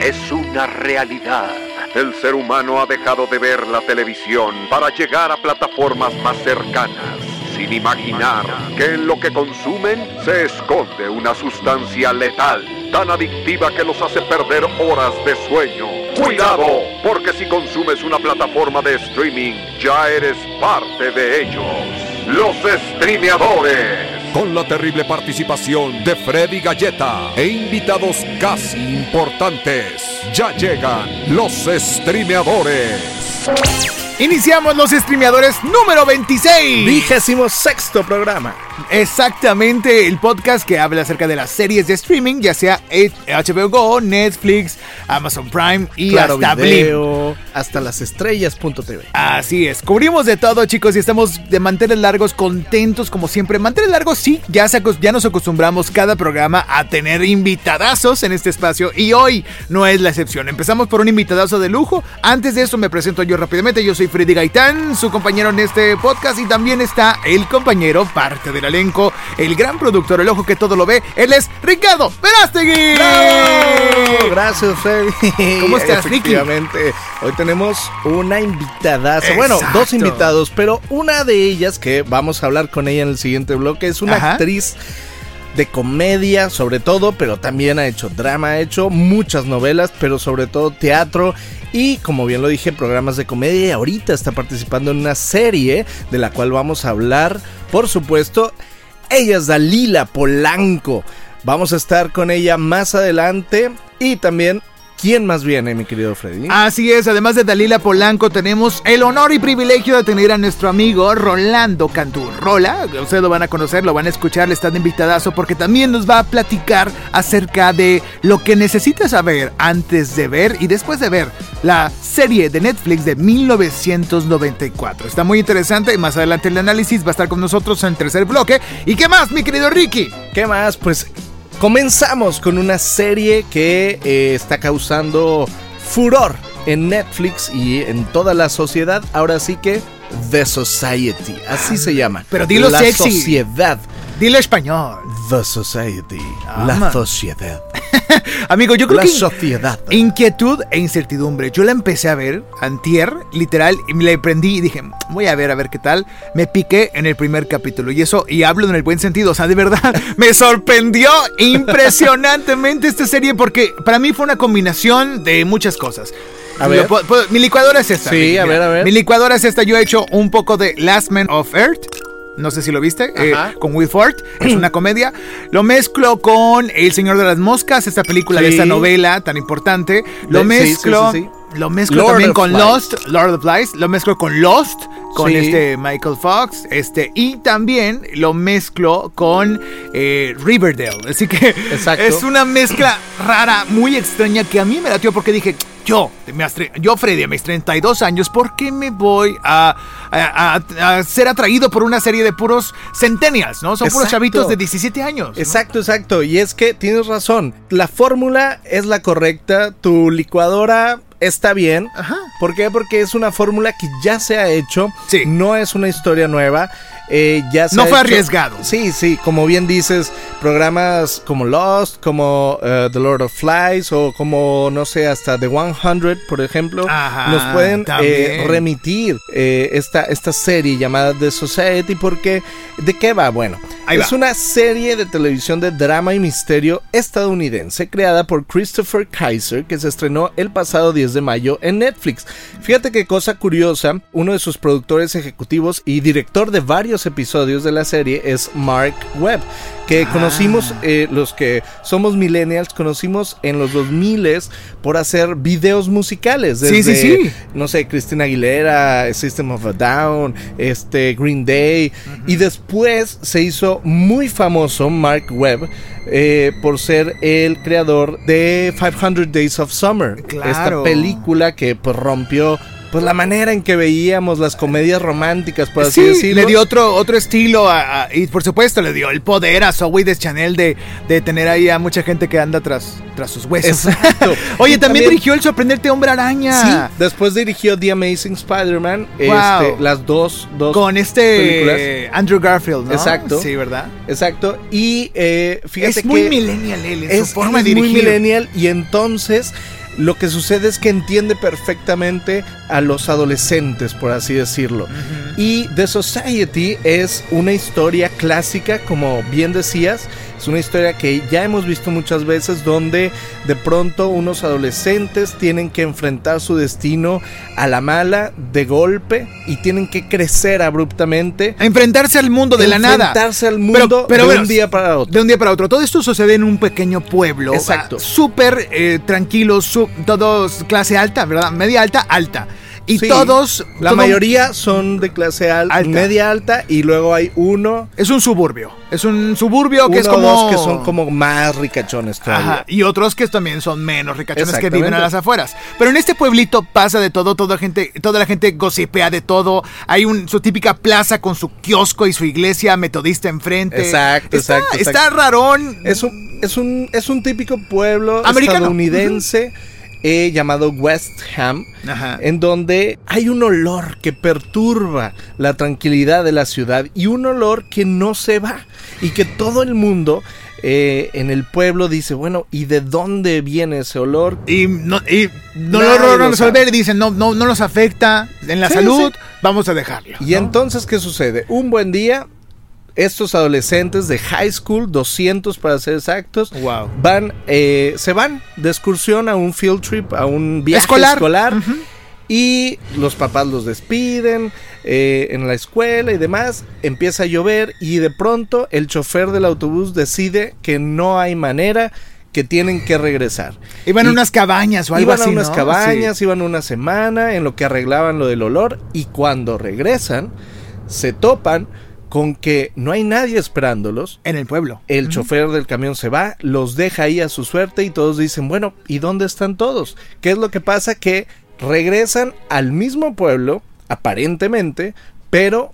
es una realidad. El ser humano ha dejado de ver la televisión para llegar a plataformas más cercanas, sin imaginar que en lo que consumen se esconde una sustancia letal, tan adictiva que los hace perder horas de sueño. Cuidado, porque si consumes una plataforma de streaming, ya eres parte de ellos. Los streameadores con la terrible participación de Freddy Galleta e invitados casi importantes. Ya llegan los streameadores. Iniciamos los streameadores número 26. Vigésimo sexto programa. Exactamente, el podcast que habla acerca de las series de streaming, ya sea HBO Go, Netflix, Amazon Prime y Claro hasta Video, Blim. hasta las estrellas.tv. Así es, cubrimos de todo chicos y estamos de mantener largos, contentos como siempre. Mantener largos sí, ya, se ya nos acostumbramos cada programa a tener invitadazos en este espacio y hoy no es la excepción. Empezamos por un invitadazo de lujo. Antes de eso me presento yo rápidamente, yo soy Freddy Gaitán, su compañero en este podcast y también está el compañero, parte del elenco, el gran productor, el ojo que todo lo ve, él es Ricardo Verástegui. ¡Bravo! Gracias, Freddy. ¿Cómo estás, Ricky? Efectivamente, hoy tenemos una invitada. Bueno, dos invitados, pero una de ellas que vamos a hablar con ella en el siguiente bloque es una Ajá. actriz de comedia, sobre todo, pero también ha hecho drama, ha hecho muchas novelas, pero sobre todo teatro y, como bien lo dije, programas de comedia. Y ahorita está participando en una serie de la cual vamos a hablar, por supuesto. Ella es Dalila Polanco. Vamos a estar con ella más adelante y también. ¿Quién más viene, mi querido Freddy? Así es, además de Dalila Polanco, tenemos el honor y privilegio de tener a nuestro amigo Rolando Canturrola. Ustedes lo van a conocer, lo van a escuchar, le están invitadazo porque también nos va a platicar acerca de lo que necesita saber antes de ver y después de ver la serie de Netflix de 1994. Está muy interesante y más adelante el análisis va a estar con nosotros en el tercer bloque. ¿Y qué más, mi querido Ricky? ¿Qué más? Pues comenzamos con una serie que eh, está causando furor en Netflix y en toda la sociedad. Ahora sí que The Society, así se llama. Pero dilo la sexy. sociedad. Dile español. The Society, Ah, la man. sociedad. Amigo, yo creo La que... sociedad. Inquietud e incertidumbre. Yo la empecé a ver antier, literal, y me la prendí y dije, voy a ver, a ver qué tal. Me piqué en el primer capítulo y eso, y hablo en el buen sentido, o sea, de verdad, me sorprendió impresionantemente esta serie porque para mí fue una combinación de muchas cosas. A ver. puedo- puedo- mi licuadora es esta. Sí, a ver, a ver. Mi licuadora es esta. Yo he hecho un poco de Last Man of Earth. No sé si lo viste, eh, con Will Ford. Es una comedia. Lo mezclo con El Señor de las Moscas, esta película de esta novela tan importante. Lo De- mezclo. sí, sí. Lo mezclo Lord también con. Lost, Lord of the Flies. Lo mezclo con Lost, con Sí. este Michael Fox. Este, y también lo mezclo con eh, Riverdale. Así que Exacto. es una mezcla rara, muy extraña que a mí me latió porque dije, yo, tre- yo Freddy, a mis 32 años, ¿por qué me voy a, a- a- a ser atraído por una serie de puros centennials, ¿no? Son puros chavitos de 17 años. ¿no? Exacto, exacto. Y es que tienes razón. La fórmula es la correcta. Tu licuadora está bien. Ajá. ¿Por qué? Porque es una fórmula que ya se ha hecho. Sí. No es una historia nueva. eh, ya se No fue hecho- arriesgado. Sí, sí. Como bien dices, programas como Lost, como eh, The Lord of Flies o como, no sé, hasta The 100, por ejemplo, Ajá, nos pueden eh, remitir eh, esta, esta serie llamada The Society porque ¿de qué va? Bueno, Ahí es va. una serie de televisión de drama y misterio estadounidense creada por Christopher Kaiser que se estrenó el pasado 10 de mayo en Netflix. Fíjate qué cosa curiosa, uno de sus productores ejecutivos y director de varios episodios de la serie es Mark Webb, que conocimos eh, los que somos millennials, conocimos en los 2000 por hacer videos musicales. Sí, sí, desde, sí. No sé, Christina Aguilera, System of a Down, este, Green Day. Y después se hizo muy famoso Mark Webb eh, por ser el creador de 500 Days of Summer. Claro. Esta película que pues rompió pues la manera en que veíamos las comedias románticas, por así sí, decirlo. le dio otro, otro estilo a- a- y por supuesto le dio el poder a Zoe de Chanel de, de tener ahí a mucha gente que anda tras, tras sus huesos. Exacto. Oye, también, dirigió El sorprenderte hombre araña. Sí, después dirigió The Amazing Spider-Man, Wow. este, las dos, dos Con este películas. Andrew Garfield, ¿no? Exacto. Sí, ¿verdad? Exacto. Y eh, fíjate es muy que millennial él en es, su forma él de es muy dirigir. millennial y entonces lo que sucede es que entiende perfectamente a los adolescentes, por así decirlo. Y The Society es una historia clásica, como bien decías, es una historia que ya hemos visto muchas veces donde de pronto unos adolescentes tienen que enfrentar su destino a la mala de golpe y tienen que crecer abruptamente. A enfrentarse al mundo de la nada. Enfrentarse al mundo Pero- pero de bueno, un día para otro. De un día para otro. Todo esto sucede en un pequeño pueblo. Exacto. ah, Súper eh, tranquilo, su- todos clase alta, ¿verdad? Media alta, alta. Y Sí, todos... La todo- mayoría son de clase al- Alta. media alta y luego hay uno, Es un suburbio. Es un suburbio que es como... dos que son como más ricachones todavía. Ajá, y otros que también son menos ricachones que viven a las afueras. Pero en este pueblito pasa de todo, toda gente, toda la gente gossipea de todo. Hay un, su típica plaza con su kiosco y su iglesia metodista enfrente. Exacto, Está- exacto, Está rarón. Es un, es un, es un típico pueblo Americano. estadounidense eh, llamado West Ham, Ajá. en donde hay un olor que perturba la tranquilidad de la ciudad y un olor que no se va y que todo el mundo eh, en el pueblo dice, bueno, ¿y de dónde viene ese olor? Y no, y no lo resolver y dicen, no, no, no nos afecta en la Sí, salud, sí. vamos a dejarlo. Y ¿no? entonces, ¿qué sucede? Un buen día, estos adolescentes de high school, 200 para ser exactos, Wow. van, eh, se van de excursión a un field trip, a un viaje Escolar. Y los papás los despiden eh, en la escuela y demás. Empieza a llover y de pronto el chofer del autobús decide que no hay manera, que tienen que regresar. Iban a unas cabañas o algo iban así, a unas ¿no? cabañas, iban una semana en lo que arreglaban lo del olor y cuando regresan se topan con que no hay nadie esperándolos. En el pueblo. El chofer del camión se va, los deja ahí a su suerte y todos dicen, bueno, ¿y dónde están todos? ¿Qué es lo que pasa? Que regresan al mismo pueblo, aparentemente, pero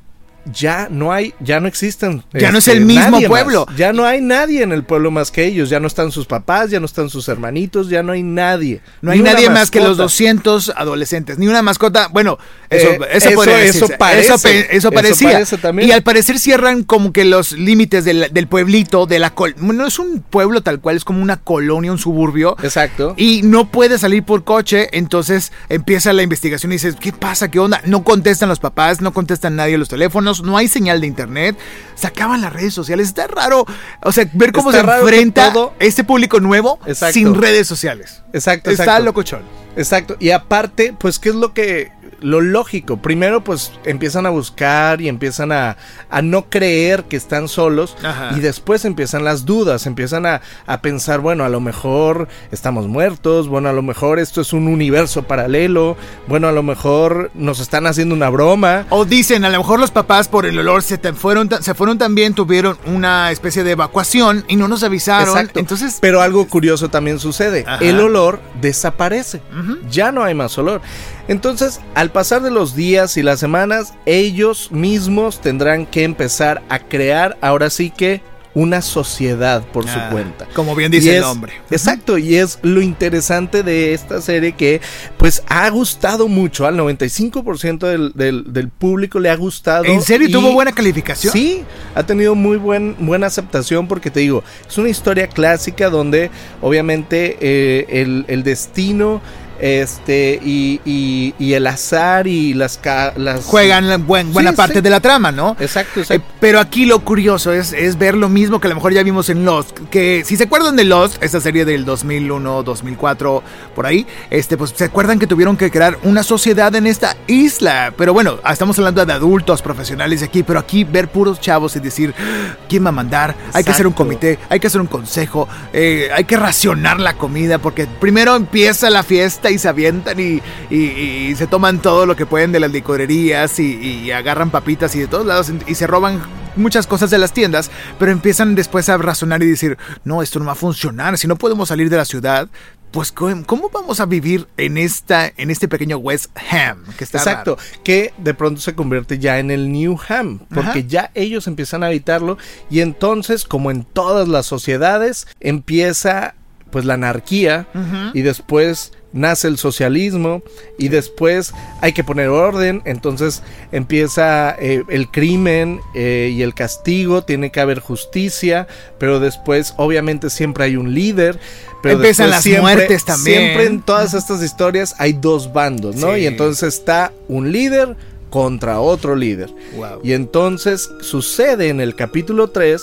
ya no hay, ya no existen. este, Ya no es el mismo más. pueblo. Ya no hay nadie en el pueblo más que ellos. Ya no están sus papás, ya no están sus hermanitos, ya no hay nadie. No hay nadie más que los mascota. 200 adolescentes, ni una mascota. Bueno, eso, Eh, eso, eso- podría eso parece. Eso, eso Eso parecía. parece también. Y al parecer cierran como que los límites del, del pueblito, de la col No es un pueblo tal cual, es como una colonia, un suburbio. Exacto. Y no puede salir por coche, entonces empieza la investigación y dices, ¿qué pasa? ¿Qué onda? No contestan los papás, no contestan nadie los teléfonos, no hay señal de internet, se acaban las redes sociales, está raro, o sea, ver cómo Está se enfrenta todo- este público nuevo Exacto. sin redes sociales. Exacto, Está exacto. locochón. Exacto. Y aparte, pues, ¿qué es lo que... Lo lógico, primero pues empiezan a buscar y empiezan a, a no creer que están solos Ajá. y después empiezan las dudas, empiezan a, a pensar, bueno, a lo mejor estamos muertos, bueno, a lo mejor esto es un universo paralelo, bueno, a lo mejor nos están haciendo una broma. O dicen, a lo mejor los papás por el olor se, te fueron, se fueron también, tuvieron una especie de evacuación y no nos avisaron. Exacto. Entonces, Pero algo curioso también sucede. Ajá. El olor desaparece. Ya no hay más olor. Entonces, al pasar de los días y las semanas, ellos mismos tendrán que empezar a crear ahora sí que una sociedad por su Ah, cuenta. Como bien dice el nombre. Exacto, y es lo interesante de esta serie que pues ha gustado mucho, al 95% del, del, del público le ha gustado. ¿En serio y- tuvo buena calificación? Sí, ha tenido muy buen, buena aceptación porque te digo, es una historia clásica donde obviamente eh, el, el destino este y, y- y el azar y las... las Juegan la buen- buena Sí, parte sí. de la trama, ¿no? Exacto, Eh, exacto. pero aquí lo curioso es, es ver lo mismo que a lo mejor ya vimos en Lost. Que si se acuerdan de Lost, esta serie del 2001, 2004, por ahí, este, pues se acuerdan que tuvieron que crear una sociedad en esta isla. Pero bueno, estamos hablando de adultos profesionales aquí, pero aquí ver puros chavos y decir, ¿quién va a mandar? Hay que hacer un comité, hay que hacer un consejo, eh, hay que racionar la comida, porque primero empieza la fiesta y se avientan y, y- y se toman todo lo que pueden de las licorerías y, y agarran papitas y de todos lados y se roban muchas cosas de las tiendas, pero empiezan después a razonar y decir, no, esto no va a funcionar, si no podemos salir de la ciudad. Pues ¿cómo vamos a vivir en esta en este pequeño West Ham que está Exacto, raro? que de pronto se convierte ya en el New Ham, porque Ajá. ya ellos empiezan a habitarlo y entonces, como en todas las sociedades, empieza pues la anarquía y después nace el socialismo y después hay que poner orden, entonces empieza eh, el crimen eh, y el castigo, tiene que haber justicia, pero después obviamente siempre hay un líder. Pero Empiezan las muertes también. Siempre en todas estas historias hay dos bandos, ¿no? Y entonces está un líder contra otro líder. Y entonces sucede en el capítulo 3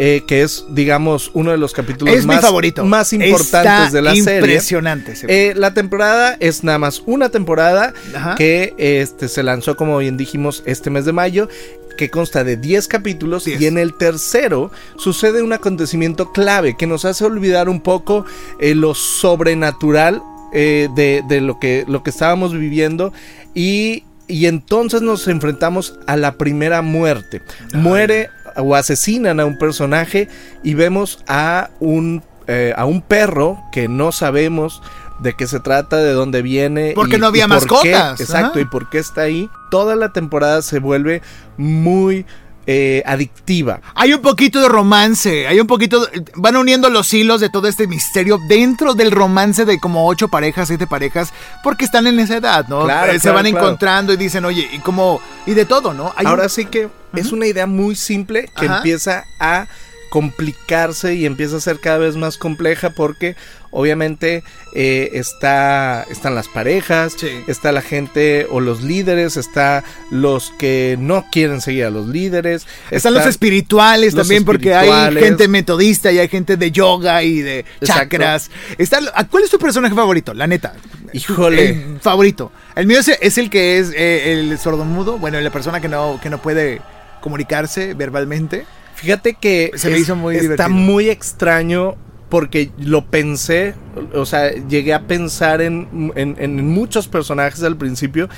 eh, que es, digamos, uno de los capítulos más, más importantes de la serie. Impresionante. Eh, la temporada es nada más una temporada que este, se lanzó, como bien dijimos, este mes de mayo que consta de 10 capítulos y en el tercero sucede un acontecimiento clave que nos hace olvidar un poco eh, lo sobrenatural de, de, lo, que, lo que estábamos viviendo y, y entonces nos enfrentamos a la primera muerte. Muere o asesinan a un personaje y vemos a un, eh, a un perro que no sabemos de qué se trata, de dónde viene. Porque no había mascotas. exacto, y por qué está ahí. Toda la temporada se vuelve muy eh, adictiva. Hay un poquito de romance, hay un poquito, van uniendo los hilos de todo este misterio dentro del romance de como ocho parejas, siete parejas, porque están en esa edad, ¿no? Claro, eh, se van encontrando y dicen, oye, y como, y de todo, ¿no? Ahora sí que es una idea muy simple que empieza a complicarse y empieza a ser cada vez más compleja porque obviamente eh, está están las parejas está la gente o los líderes está los que no quieren seguir a los líderes están los espirituales también porque hay gente metodista y hay gente de yoga y de chakras. Está ¿cuál es tu personaje favorito la neta. Híjole. Favorito. El mío es, el que es eh, el sordomudo bueno la persona que no que no puede comunicarse verbalmente Fíjate que se me hizo muy está muy extraño porque lo pensé, o sea, llegué a pensar en, en, muchos personajes al principio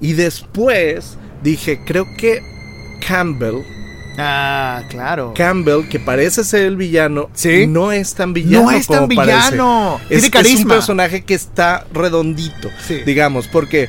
y después dije, creo que Campbell Ah, claro. Campbell, que parece ser el villano, no es tan villano. No es tan villano. Es, es, un personaje que está redondito, digamos, porque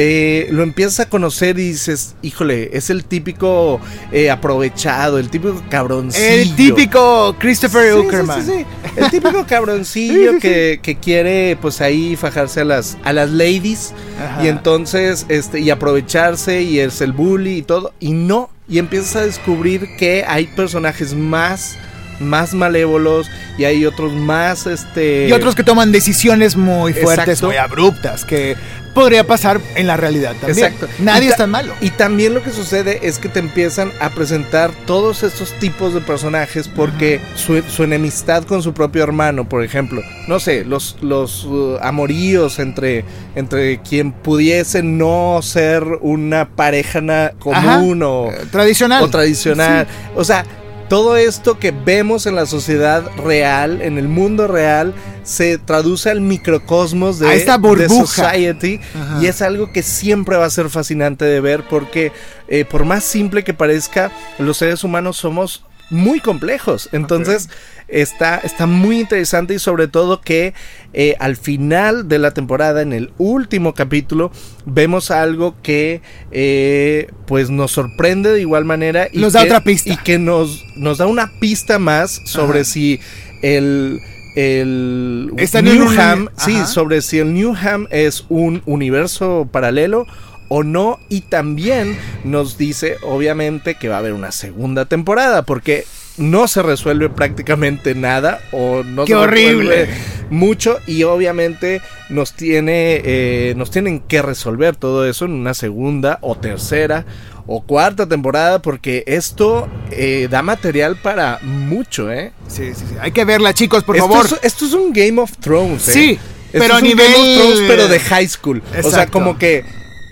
eh, lo empiezas a conocer y dices, híjole, es el típico eh, aprovechado, el típico cabroncillo. El típico Christopher Uckerman. Sí, el típico cabroncillo que, que, quiere pues ahí fajarse a las, a las ladies y entonces, este, y aprovecharse y es el bully y todo. Y no, y empiezas a descubrir que hay personajes más más malévolos y hay otros más este y otros que toman decisiones muy fuertes muy abruptas que podría pasar en la realidad también. Exacto. Nadie es tan malo. Y también lo que sucede es que te empiezan a presentar todos estos tipos de personajes porque su, enemistad con su propio hermano, por ejemplo, no sé, los, los uh, amoríos entre, entre quien pudiese no ser una pareja común o tradicional. O tradicional. O sea, todo esto que vemos en la sociedad real, en el mundo real, se traduce al microcosmos de, esta society y es algo que siempre va a ser fascinante de ver porque eh, por más simple que parezca, los seres humanos somos muy complejos. Entonces está, está muy interesante y sobre todo que eh, al final de la temporada, en el último capítulo, vemos algo que eh, pues nos sorprende de igual manera. Y nos da otra pista. Y que nos, nos da una pista más sobre si el el Newham, sí, sobre si el Newham es un universo paralelo o no y también nos dice obviamente que va a haber una segunda temporada porque no se resuelve prácticamente nada o no ¡Qué se horrible! mucho y obviamente nos tiene eh, nos tienen que resolver todo eso en una segunda o tercera o cuarta temporada porque esto eh, da material para mucho, ¿eh? Sí, sí, sí. Hay que verla, chicos, por favor. esto es un Game of Thrones, ¿eh? Sí, pero a nivel... Game of Thrones, pero de high school. O sea, como que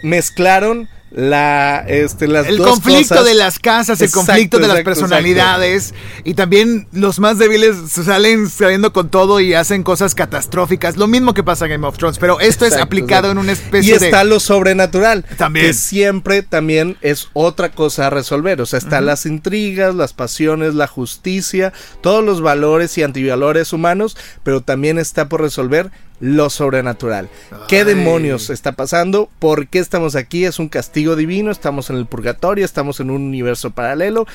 mezclaron la este las el conflicto de las casas el conflicto de las personalidades. Y también los más débiles salen saliendo con todo y hacen cosas catastróficas. Lo mismo que pasa en Game of Thrones pero esto es aplicado en una especie de y está lo sobrenatural también. que siempre también es otra cosa a resolver. O sea están las intrigas las pasiones la justicia todos los valores y antivalores humanos pero también está por resolver lo sobrenatural. ¿Qué demonios está pasando? ¿Por qué estamos aquí? ¿Es un castigo divino? ¿Estamos en el purgatorio? ¿Estamos en un universo paralelo?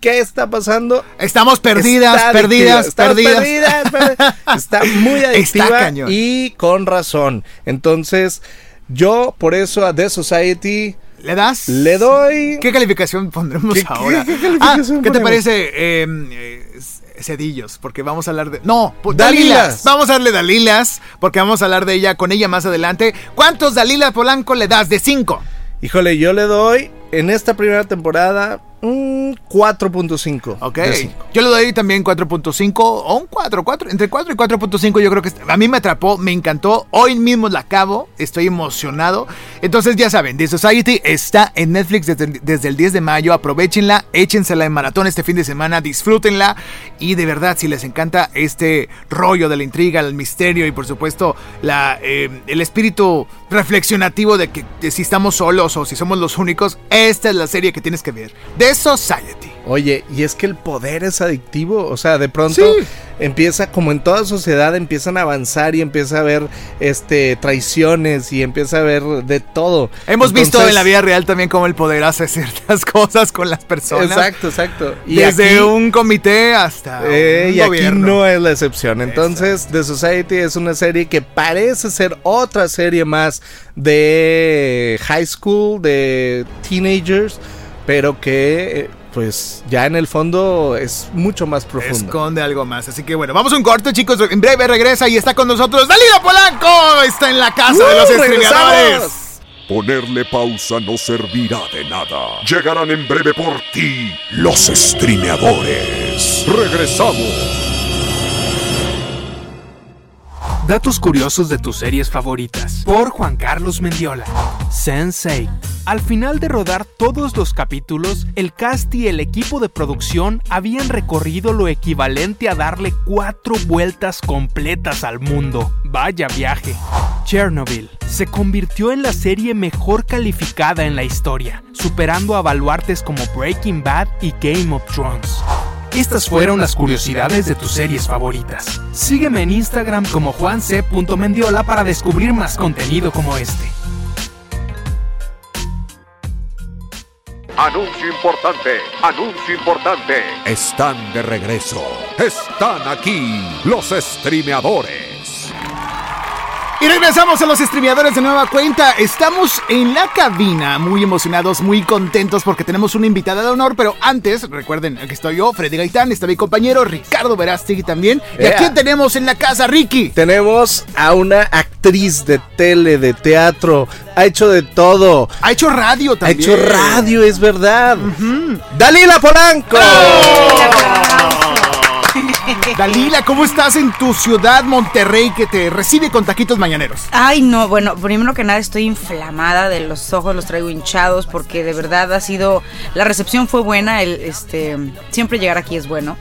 ¿Qué está pasando? Estamos perdidas, Está perdidas, perdidas. estamos perdidas, perdidas. Está muy adictiva cañón. y con razón. Entonces, yo por eso a The Society ¿Le das? le doy... ¿Qué calificación pondremos ¿Qué- qué- ahora? qué calificación ah, ¿Qué te parece? eh, eh, Cedillos, porque vamos a hablar de. No, pues, Dalilas. Dalilas. Vamos a darle Dalilas, porque vamos a hablar de ella con ella más adelante. ¿Cuántos Dalilas Polanco le das? De cinco. Híjole, yo le doy en esta primera temporada un 4.5. Ok. de. Yo le doy también 4.5 o un 4, 4, entre 4 y 4.5 yo creo que a mí me atrapó, me encantó. Hoy mismo la acabo, estoy emocionado. Entonces ya saben, The Society está en Netflix desde, el- desde el 10 de mayo. Aprovechenla, échensela en maratón este fin de semana, disfrútenla. Y de verdad, si les encanta este rollo de la intriga, el misterio y por supuesto la, eh, el espíritu reflexionativo de que de si estamos solos o si somos los únicos, esta es la serie que tienes que ver. The Society. Oye, y es que el poder es adictivo, o sea, de pronto Sí. empieza como en toda sociedad empiezan a avanzar y empieza a haber este traiciones y empieza a haber de todo. Hemos visto en la vida real también cómo el poder hace ciertas cosas con las personas. Exacto, exacto. Y Desde aquí- un comité hasta Eh, un y aquí gobierno. no es la excepción. Entonces, The Society es una serie que parece ser otra serie más de high school, de teenagers, pero que eh, pues ya en el fondo es mucho más profundo. Esconde algo más. Así que bueno, vamos a un corte, chicos. En breve regresa y está con nosotros Dalila Polanco. Está en la casa de los ¡Uh, streameadores. regresamos! Ponerle pausa no servirá de nada. Llegarán en breve por ti los streameadores. Regresamos. Datos curiosos de tus series favoritas. Por Juan Carlos Mendiola. Sensei. Al final de rodar todos los capítulos, el cast y el equipo de producción habían recorrido lo equivalente a darle cuatro vueltas completas al mundo. Vaya viaje. Chernobyl se convirtió en la serie mejor calificada en la historia, superando a baluartes como Breaking Bad y Game of Thrones. Estas fueron las curiosidades de tus series favoritas. Sígueme en Instagram como juanc.mendiola para descubrir más contenido como este. Anuncio importante, anuncio importante. Están de regreso. Están aquí los streameadores. Y regresamos a los streameadores de nueva cuenta. Estamos en la cabina, muy emocionados, muy contentos porque tenemos una invitada de honor. Pero antes, recuerden que estoy yo, Freddy Gaitán, está mi compañero Ricardo Verástegui también. ¿Y a Ea. quién tenemos en la casa, Ricky? Tenemos a una actriz de tele, de teatro, ha hecho de todo. Ha hecho radio Ha también. hecho radio, es verdad. Dalila Polanco. Dalila, ¿cómo estás en tu ciudad, Monterrey, que te recibe con taquitos mañaneros? Ay, no, bueno, primero que nada estoy inflamada de los ojos, los traigo hinchados porque de verdad ha sido, la recepción fue buena, el, este, siempre llegar aquí es bueno.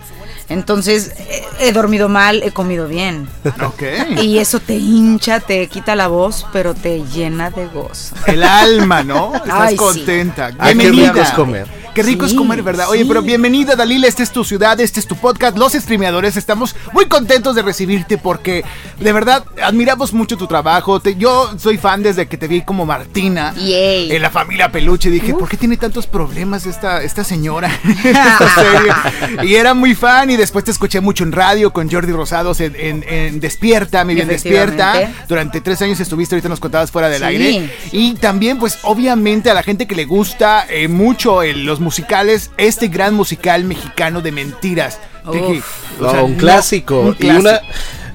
Entonces, he, dormido mal, he comido bien. Ok. Y eso te hincha, te quita la voz, pero te llena de gozo. El alma, ¿no? Estás Ay, sí. contenta. Ay, qué Bienvenida. rico es comer. Qué rico es Sí, comer, ¿verdad? Oye, sí. pero bienvenida, Dalila. Esta es tu ciudad, este es tu podcast, Los Streameadores. Estamos muy contentos de recibirte porque, de verdad, admiramos mucho tu trabajo. Te- yo soy fan desde que te vi como Martina Yay. en la familia Peluche. Dije, ¿por qué tiene tantos problemas esta, esta señora en esta serie? Y era muy fan y después te escuché mucho en radio con Jordi Rosados en, en- en Despierta, mi bien Despierta. Durante tres años estuviste, ahorita nos contabas fuera del Sí. aire. Y también, pues, obviamente a la gente que le gusta eh, mucho eh, los musicales, este gran musical mexicano de mentiras. Uf. Dije, o No, sea, un no- clásico. un Y una.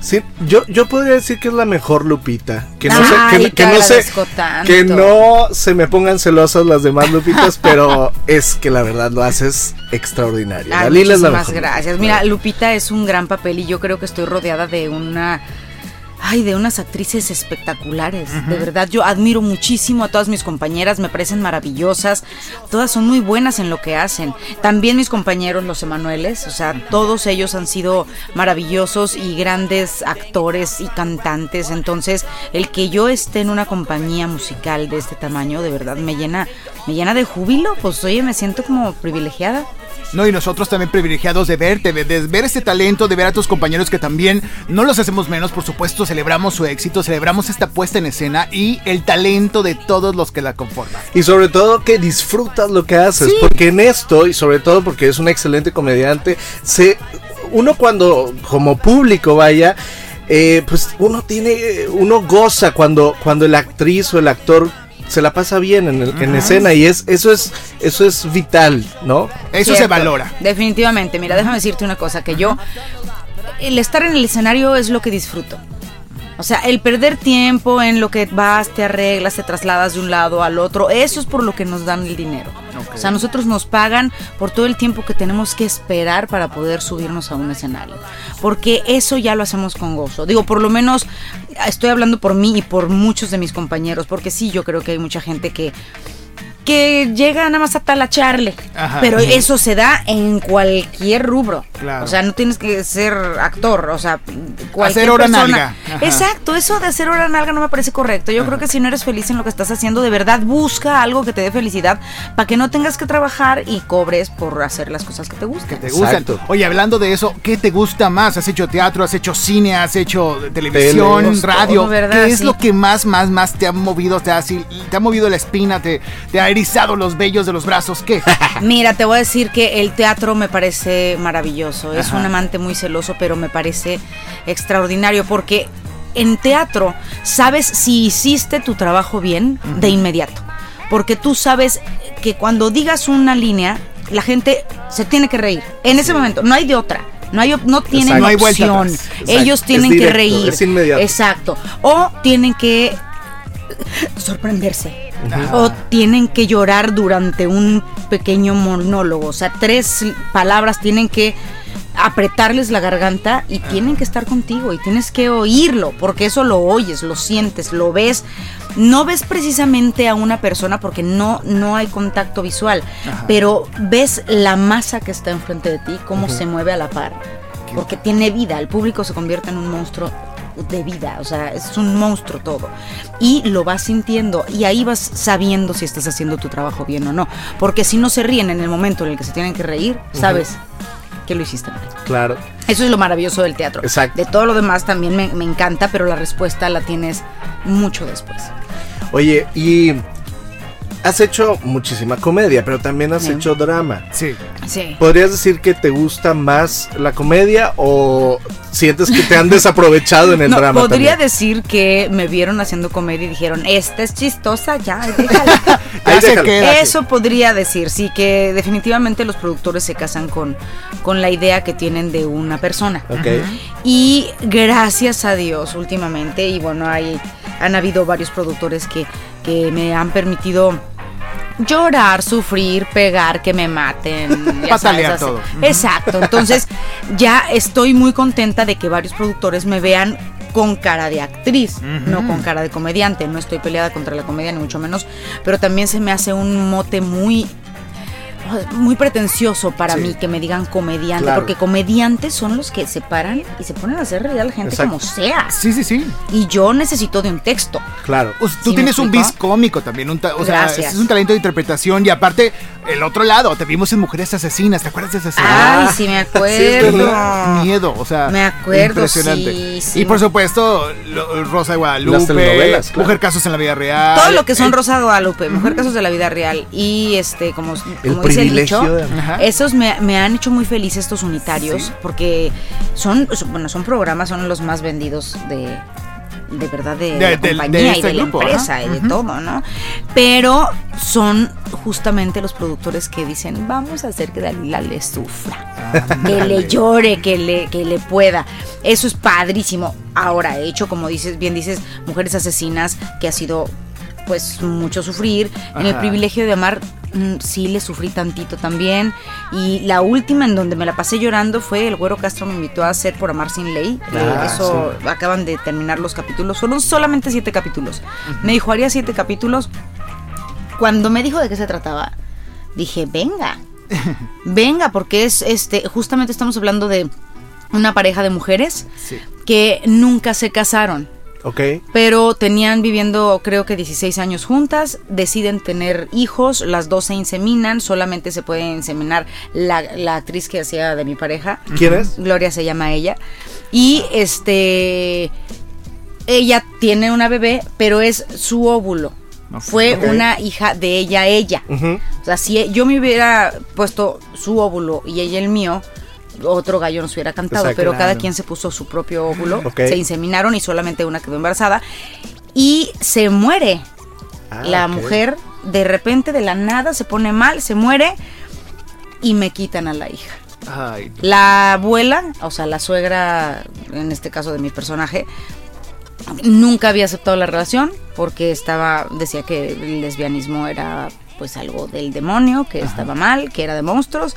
Sí, yo, yo podría decir que es la mejor Lupita. Que no, Ay, se, que, no se, que no se me pongan celosas las demás Lupitas, pero es que la verdad lo haces extraordinario. Ay, Dalila es la muchísimas mejor. gracias. Mira, Lupita es un gran papel y yo creo que estoy rodeada de una. Ay, de unas actrices espectaculares. De verdad, yo admiro muchísimo a todas mis compañeras, me parecen maravillosas. Todas son muy buenas en lo que hacen. También mis compañeros, los Emanueles, o sea, todos ellos han sido maravillosos y grandes actores y cantantes. Entonces, el que yo esté en una compañía musical de este tamaño, de verdad me llena, me llena de júbilo. Pues oye, me siento como privilegiada. No, y nosotros también privilegiados de verte, de, ver este talento, de ver a tus compañeros que también no los hacemos menos, por supuesto, celebramos su éxito, celebramos esta puesta en escena y el talento de todos los que la conforman. Y sobre todo que disfrutas lo que haces, Sí. porque en esto, y sobre todo porque es un excelente comediante, se, uno cuando, como público, vaya, eh, pues uno tiene, uno goza cuando, cuando la actriz o el actor se la pasa bien en, el- en escena y es, eso es, eso es vital, ¿no? Eso se valora. Definitivamente. Mira, déjame decirte una cosa, que yo, el estar en el escenario es lo que disfruto. O sea, el perder tiempo en lo que vas, te arreglas, te trasladas de un lado al otro, eso es por lo que nos dan el dinero. O sea, nosotros nos pagan por todo el tiempo que tenemos que esperar para poder subirnos a un escenario. Porque eso ya lo hacemos con gozo. Digo, por lo menos estoy hablando por mí y por muchos de mis compañeros, porque sí, yo creo que hay mucha gente que que llega nada más a talacharle. Ajá. Pero eso se da en cualquier rubro. Claro. O sea, no tienes que ser actor, o sea, cualquier Hacer hora persona. nalga. Exacto, eso de hacer hora nalga no me parece correcto. Yo creo que si no eres feliz en lo que estás haciendo, de verdad busca algo que te dé felicidad para que no tengas que trabajar y cobres por hacer las cosas que te gustan. te gustan. Oye, hablando de eso, ¿qué te gusta más? ¿Has hecho teatro, has hecho cine, has hecho televisión, Tele. radio? ¿Qué es Sí. lo que más, más, más te ha movido? ¿Te ha, así- te ha movido la espina? ¿Te, te ha los vellos de los brazos? ¿Qué? Mira, te voy a decir que el teatro me parece maravilloso. Es un amante muy celoso, pero me parece extraordinario porque en teatro sabes si hiciste tu trabajo bien de inmediato. Porque tú sabes que cuando digas una línea, la gente se tiene que reír. En ese momento, no hay de otra. No, hay, no tienen Exacto. No hay opción. Ellos tienen que reír. es inmediato. Exacto. O tienen que sorprenderse. O tienen que llorar durante un pequeño monólogo. O sea, tres palabras tienen que apretarles la garganta y tienen que estar contigo y tienes que oírlo, porque eso lo oyes, lo sientes, lo ves. No ves precisamente a una persona porque no, no hay contacto visual, pero ves la masa que está enfrente de ti, cómo se mueve a la par, porque tiene vida, el público se convierte en un monstruo de vida, o sea, es un monstruo todo. Y lo vas sintiendo y ahí vas sabiendo si estás haciendo tu trabajo bien o no, porque si no se ríen en el momento en el que se tienen que reír, sabes que lo hiciste mal. Claro. Eso es lo maravilloso del teatro. Exacto. De todo lo demás también me, me encanta, pero la respuesta la tienes mucho después. Oye, y has hecho muchísima comedia, pero también has Sí. hecho drama. Sí. Sí. ¿Podrías decir que te gusta más la comedia o sientes que te han desaprovechado en el No, drama? podría también? decir que me vieron haciendo comedia y dijeron, esta es chistosa, ya, déjala. Ya Ahí se déjalo. queda. Eso podría decir, sí, que definitivamente los productores se casan con, con la idea que tienen de una persona. Ok. Y gracias a Dios últimamente, y bueno, hay, han habido varios productores que, que me han permitido llorar, sufrir, pegar, que me maten. ya todo. Exacto, entonces ya estoy muy contenta de que varios productores me vean con cara de actriz, no con cara de comediante. No estoy peleada contra la comedia, ni mucho menos, pero también se me hace un mote muy muy pretencioso para Sí. mí que me digan comediante, Claro. porque comediantes son los que se paran y se ponen a hacer reír a la gente Exacto. como sea. Sí, sí, sí. Y yo necesito de un texto. Claro. Tú ¿Sí tienes un bis cómico también, un o sea, Gracias. es un talento de interpretación y aparte el otro lado, te vimos en Mujeres Asesinas, ¿te acuerdas de esa serie? Ay, sí me acuerdo. miedo, o sea, Me acuerdo, impresionante. sí, sí. y por supuesto, lo- Rosa de Guadalupe, Las telenovelas, claro. Mujer Casos en la vida real. Todo lo que son eh, Rosa Guadalupe, Mujer Casos de la Vida Real y este, como, como El dice el dicho, de- esos me, me han hecho muy feliz estos unitarios Sí. porque son, bueno, son programas, son los más vendidos de de verdad de, De- la de compañía este y de la empresa y de todo, ¿no? Pero son justamente los productores que dicen, vamos a hacer que Dalila le sufra que le llore, que le, que le pueda. Eso es padrísimo. Ahora, he hecho, como dices, bien dices, Mujeres Asesinas, que ha sido pues mucho sufrir. En el privilegio de amar, mm, sí le sufrí tantito también. Y la última en donde me la pasé llorando fue el Güero Castro me invitó a hacer por Amar Sin Ley. Eh, Ah, eso acaban de terminar los capítulos. Fueron solamente siete capítulos. Me dijo, haría siete capítulos. Cuando me dijo de qué se trataba, dije, venga. Venga, porque es este, justamente estamos hablando de una pareja de mujeres Sí. que nunca se casaron. Ok. pero tenían viviendo creo que 16 años juntas, deciden tener hijos, las dos se inseminan, solamente se puede inseminar la, la actriz que hacía de mi pareja, ¿Quién es? Gloria se llama ella, y este, ella tiene una bebé, pero es su óvulo. Fue Ok. una hija de ella a ella. O sea, si yo me hubiera puesto su óvulo y ella el mío, otro gallo nos hubiera cantado. Pero cada quien se puso su propio óvulo. Se inseminaron y solamente una quedó embarazada. Y se muere. Ah, la mujer de repente, de la nada, se pone mal, se muere y me quitan a la hija. Ay, La abuela, o sea, la suegra, en este caso de mi personaje, nunca había aceptado la relación porque estaba, decía que el lesbianismo era pues algo del demonio, que estaba mal, que era de monstruos,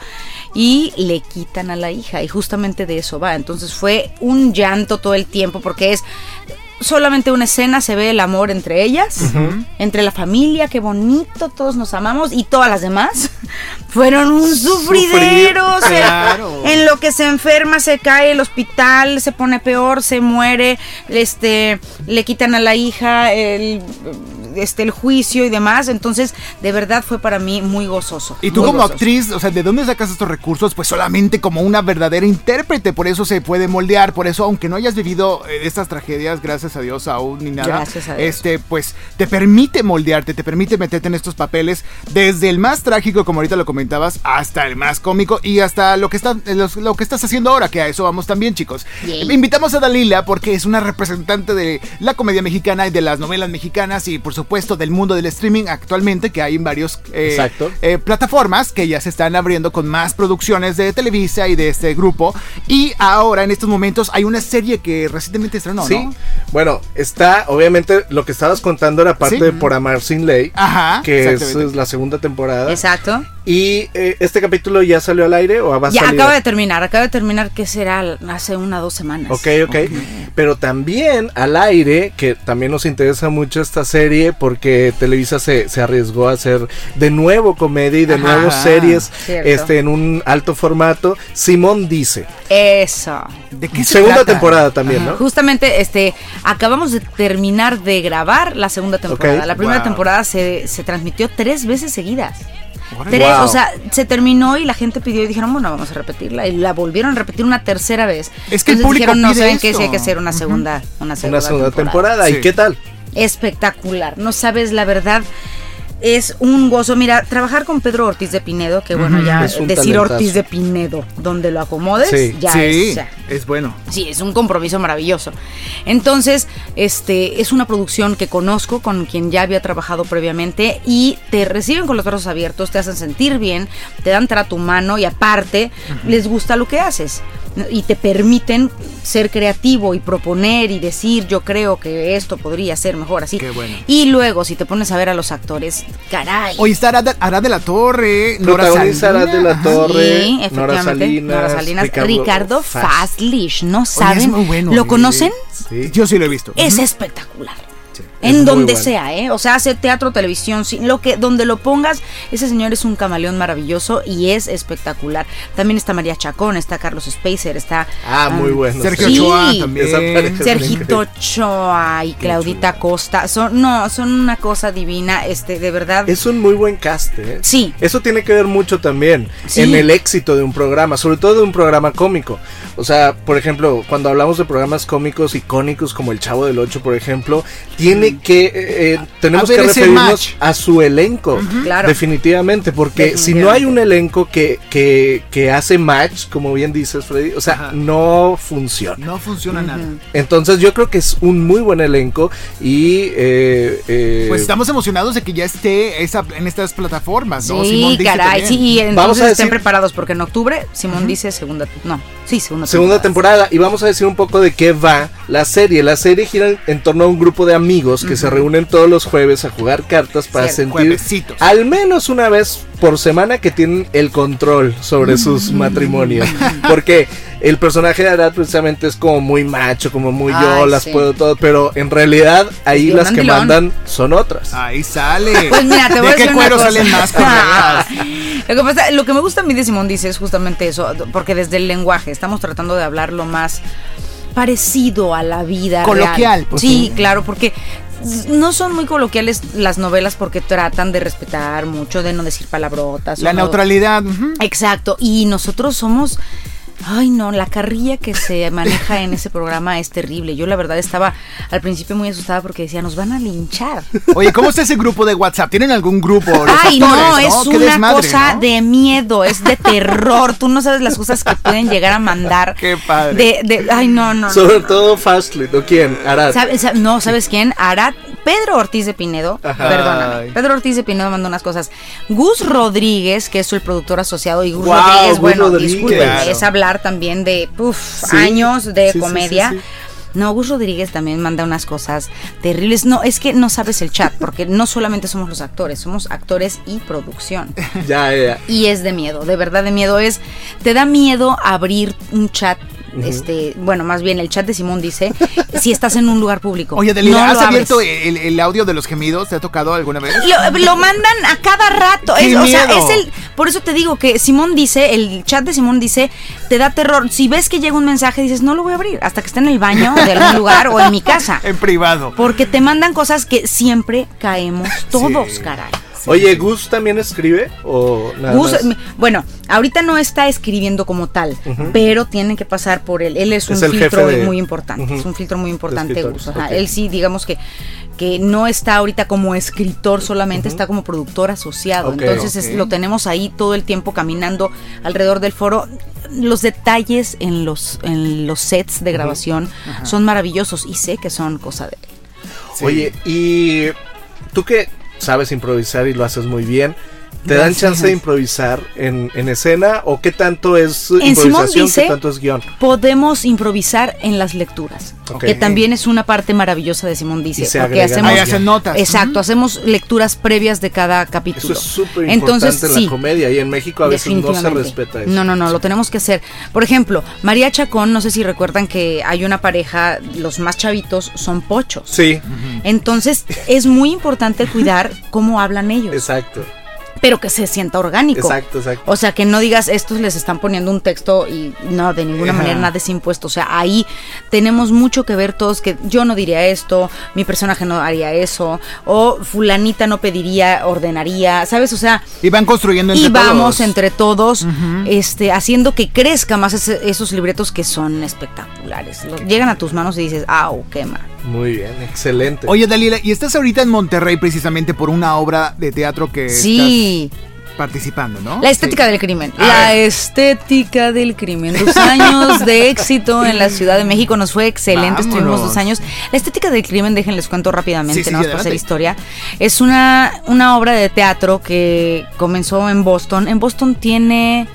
y le quitan a la hija, y justamente de eso va. Entonces fue un llanto todo el tiempo, porque es solamente una escena, se ve el amor entre ellas, entre la familia, qué bonito, todos nos amamos, y todas las demás fueron un sufridero. o sea, Claro. en lo que se enferma, se cae el hospital, se pone peor, se muere, este, le quitan a la hija el, este, el juicio y demás. Entonces, de verdad fue para mí muy gozoso. Y tú como gozoso. actriz, o sea, ¿de dónde sacas estos recursos? Pues solamente como una verdadera intérprete, por eso se puede moldear, por eso aunque no hayas vivido eh, estas tragedias, gracias a Dios aún ni nada, Gracias a Dios. este, pues te permite moldearte, te permite meterte en estos papeles, desde el más trágico, como ahorita lo comentabas, hasta el más cómico y hasta lo que está, los- lo que estás haciendo ahora, que a eso vamos también, chicos. Yay. Invitamos a Dalila porque es una representante de la comedia mexicana y de las novelas mexicanas y por supuesto del mundo del streaming actualmente, que hay en varios eh, eh, plataformas que ya se están abriendo con más producciones de Televisa y de este grupo. Y ahora, en estos momentos, hay una serie que recientemente estrenó, sí. ¿no? Bueno, está, obviamente, lo que estabas contando era parte Sí. de Por Amar Sin Ley. Ajá, Que es la segunda temporada. Exacto. ¿Y eh, este capítulo ya salió al aire o va a Ya salir? acaba de terminar, acaba de terminar, ¿qué será? Hace una o dos semanas. Ok, ok. Pero también al aire, que también nos interesa mucho esta serie porque Televisa se, se arriesgó a hacer de nuevo comedia y de Ajá. nuevo series Cierto. este, en un alto formato. Simón dice. Eso. ¿De qué se Segunda trata? temporada también, ¿no? Justamente, este, acabamos de terminar de grabar la segunda temporada. La primera Wow. temporada se, se transmitió tres veces seguidas. Tres, Wow. o sea, se terminó y la gente pidió y dijeron, bueno, vamos a repetirla. Y la volvieron a repetir una tercera vez. Es que el Entonces público dijeron, no, ¿saben qué? eso. Sí hay que hacer una segunda, una segunda, Una segunda temporada. Sí. ¿Y qué tal? espectacular. No sabes la verdad. Es un gozo. Mira, trabajar con Pedro Ortiz de Pinedo, que bueno, ya Es un decir talentazo. Ortiz de Pinedo, donde lo acomodes, Sí. ya sí, es. ya. es bueno. Sí, es un compromiso maravilloso. Entonces, este es una producción que conozco, con quien ya había trabajado previamente y te reciben con los brazos abiertos, te hacen sentir bien, te dan trato humano y aparte les gusta lo que haces y te permiten ser creativo y proponer y decir, yo creo que esto podría ser mejor así. Qué bueno. Y luego, si te pones a ver a los actores, caray. Hoy está Arad, Arad de la Torre, Nora Salinas. Arad de la. Torre, Sí, Nora efectivamente. Salinas, Nora Salinas, Ricardo Ricardo, Fast. Fastlish, ¿no saben? muy bueno, ¿Lo conocen? Sí. Yo sí lo he visto. Es espectacular. Es En donde bueno. sea, ¿eh? O sea, hace teatro, televisión, lo que, donde lo pongas, ese señor es un camaleón maravilloso y es espectacular. También está María Chacón, está Carlos Spacer, está Ah, muy bueno. Sergio Sí. Ochoa también. Sergito Ochoa y Claudita Costa. Son, no, son una cosa divina, este, de verdad. Es un muy buen cast, ¿eh? Sí. Eso tiene que ver mucho también Sí. en el éxito de un programa, sobre todo de un programa cómico. O sea, por ejemplo, cuando hablamos de programas cómicos icónicos como El Chavo del Ocho, por ejemplo, tiene que eh, eh, tenemos que ese referirnos match. a su elenco, Claro. definitivamente, porque si no hay un elenco que, que, que hace match, como bien dices, Freddy, o sea, Ajá. no funciona. No funciona nada. Entonces yo creo que es un muy buen elenco y eh, eh, Pues estamos emocionados de que ya esté esa, en estas plataformas, ¿no? Sí, Simón dice caray, sí, y entonces Vamos a estén decir- preparados porque en octubre Simón dice segunda, no, sí, segunda, segunda temporada y vamos a decir un poco de qué va la serie. La serie gira en torno a un grupo de amigos que se reúnen todos los jueves a jugar cartas para sentir Juevesitos. al menos una vez por semana que tienen el control sobre sus matrimonios. Porque el personaje de Arad precisamente es como muy macho, como muy yo, las sí. puedo todo, pero en realidad ahí las que mandan son otras. Ahí sale. Pues mira, te voy a ¿De qué decir una cuero cosa. salen más lo que pasa, lo que me gusta a mí de Simón dice es justamente eso, porque desde el lenguaje estamos tratando de hablar lo más parecido a la vida Coloquial, real. pues, sí, sí. claro, porque no son muy coloquiales las novelas porque tratan de respetar mucho, de no decir palabrotas. La no- neutralidad. Exacto, y nosotros somos... Ay, no, la carrilla que se maneja en ese programa es terrible. Yo la verdad estaba al principio muy asustada porque decía, nos van a linchar. Oye, ¿cómo está ese grupo de WhatsApp? ¿Tienen algún grupo? Los Ay, actores, no, es una desmadre, cosa ¿no? de miedo, es de terror. Tú no sabes las cosas que pueden llegar a mandar. Qué padre. De, de, ay, no, no. no. Sobre todo Fastly, ¿no? ¿Quién? Arad. ¿Sabe- sa- no, ¿sabes quién? Arad, Pedro Ortiz de Pinedo, Ajá. perdóname. Pedro Ortiz de Pinedo mandó unas cosas. Gus Rodríguez, que es el productor asociado, y Gus Rodríguez, Gus bueno, Rodríguez. disculpe, Claro. es hablar también de uf, Sí, años de sí, comedia. sí. No, Gus Rodríguez también manda unas cosas terribles. No, es que no sabes el chat, porque no solamente somos los actores, somos actores y producción. Ya, ya. Y es de miedo, de verdad de miedo. Es, te da miedo abrir un chat. Este, bueno, más bien el chat de Simón dice, si estás en un lugar público. Oye, Delila, no ¿has abierto el, el audio de los gemidos? ¿Te ha tocado alguna vez? Lo, lo mandan a cada rato. ¡Qué Es, o sea, es el. Por eso te digo que Simón dice, el chat de Simón dice, te da terror. Si ves que llega un mensaje, dices, no lo voy a abrir hasta que esté en el baño de algún lugar o en mi casa. En privado. Porque te mandan cosas que siempre caemos todos, Sí. caray. Oye, ¿Gus también escribe? ¿O nada Gus, más? bueno, ahorita no está escribiendo como tal, pero tienen que pasar por él. Él es un Es filtro de- muy importante, es un filtro muy importante, Gus. Ajá. Él sí, digamos que que no está ahorita como escritor solamente, está como productor asociado. Entonces es- lo tenemos ahí todo el tiempo caminando alrededor del foro. Los detalles en los, en los sets de grabación son maravillosos y sé que son cosa de él. Oye, y tú que sabes improvisar y lo haces muy bien, ¿te dan chance de improvisar en, en escena? ¿O qué tanto es En improvisación, dice- qué tanto es guion? Podemos improvisar en las lecturas, que también es una parte maravillosa de Simón dice, Y se porque hacemos Ahí hacen notas. Exacto, hacemos lecturas previas de cada capítulo. Eso es súper importante en sí, la comedia y en México a veces no se respeta eso. No, no, no, lo tenemos que hacer. Por ejemplo, María Chacón, no sé si recuerdan que hay una pareja, los más chavitos son pochos. Sí, Entonces, es muy importante cuidar cómo hablan ellos, exacto, pero que se sienta orgánico. exacto, exacto. O sea, que no digas, estos les están poniendo un texto y no, de ninguna Ajá. manera nada es impuesto. O sea, ahí tenemos mucho que ver todos que yo no diría esto, mi personaje no haría eso, o fulanita no pediría, ordenaría, ¿sabes? O sea, Y van construyendo entre y vamos todos. entre todos, este, haciendo que crezca más ese- esos libretos que son espectaculares. Los- llegan a tus manos y dices, ¡au, qué mal! Muy bien, excelente. Oye, Dalila, y estás ahorita en Monterrey precisamente por una obra de teatro que Sí. estás participando, ¿no? La estética del crimen. A La ver. estética del crimen. Dos años de éxito en la Ciudad de México nos fue excelente. Estuvimos dos años. La estética del crimen, déjenles cuento rápidamente, Sí, sí, nada más sí, para hacer adelante. historia. Es una, una obra de teatro que comenzó en Boston. En Boston tiene.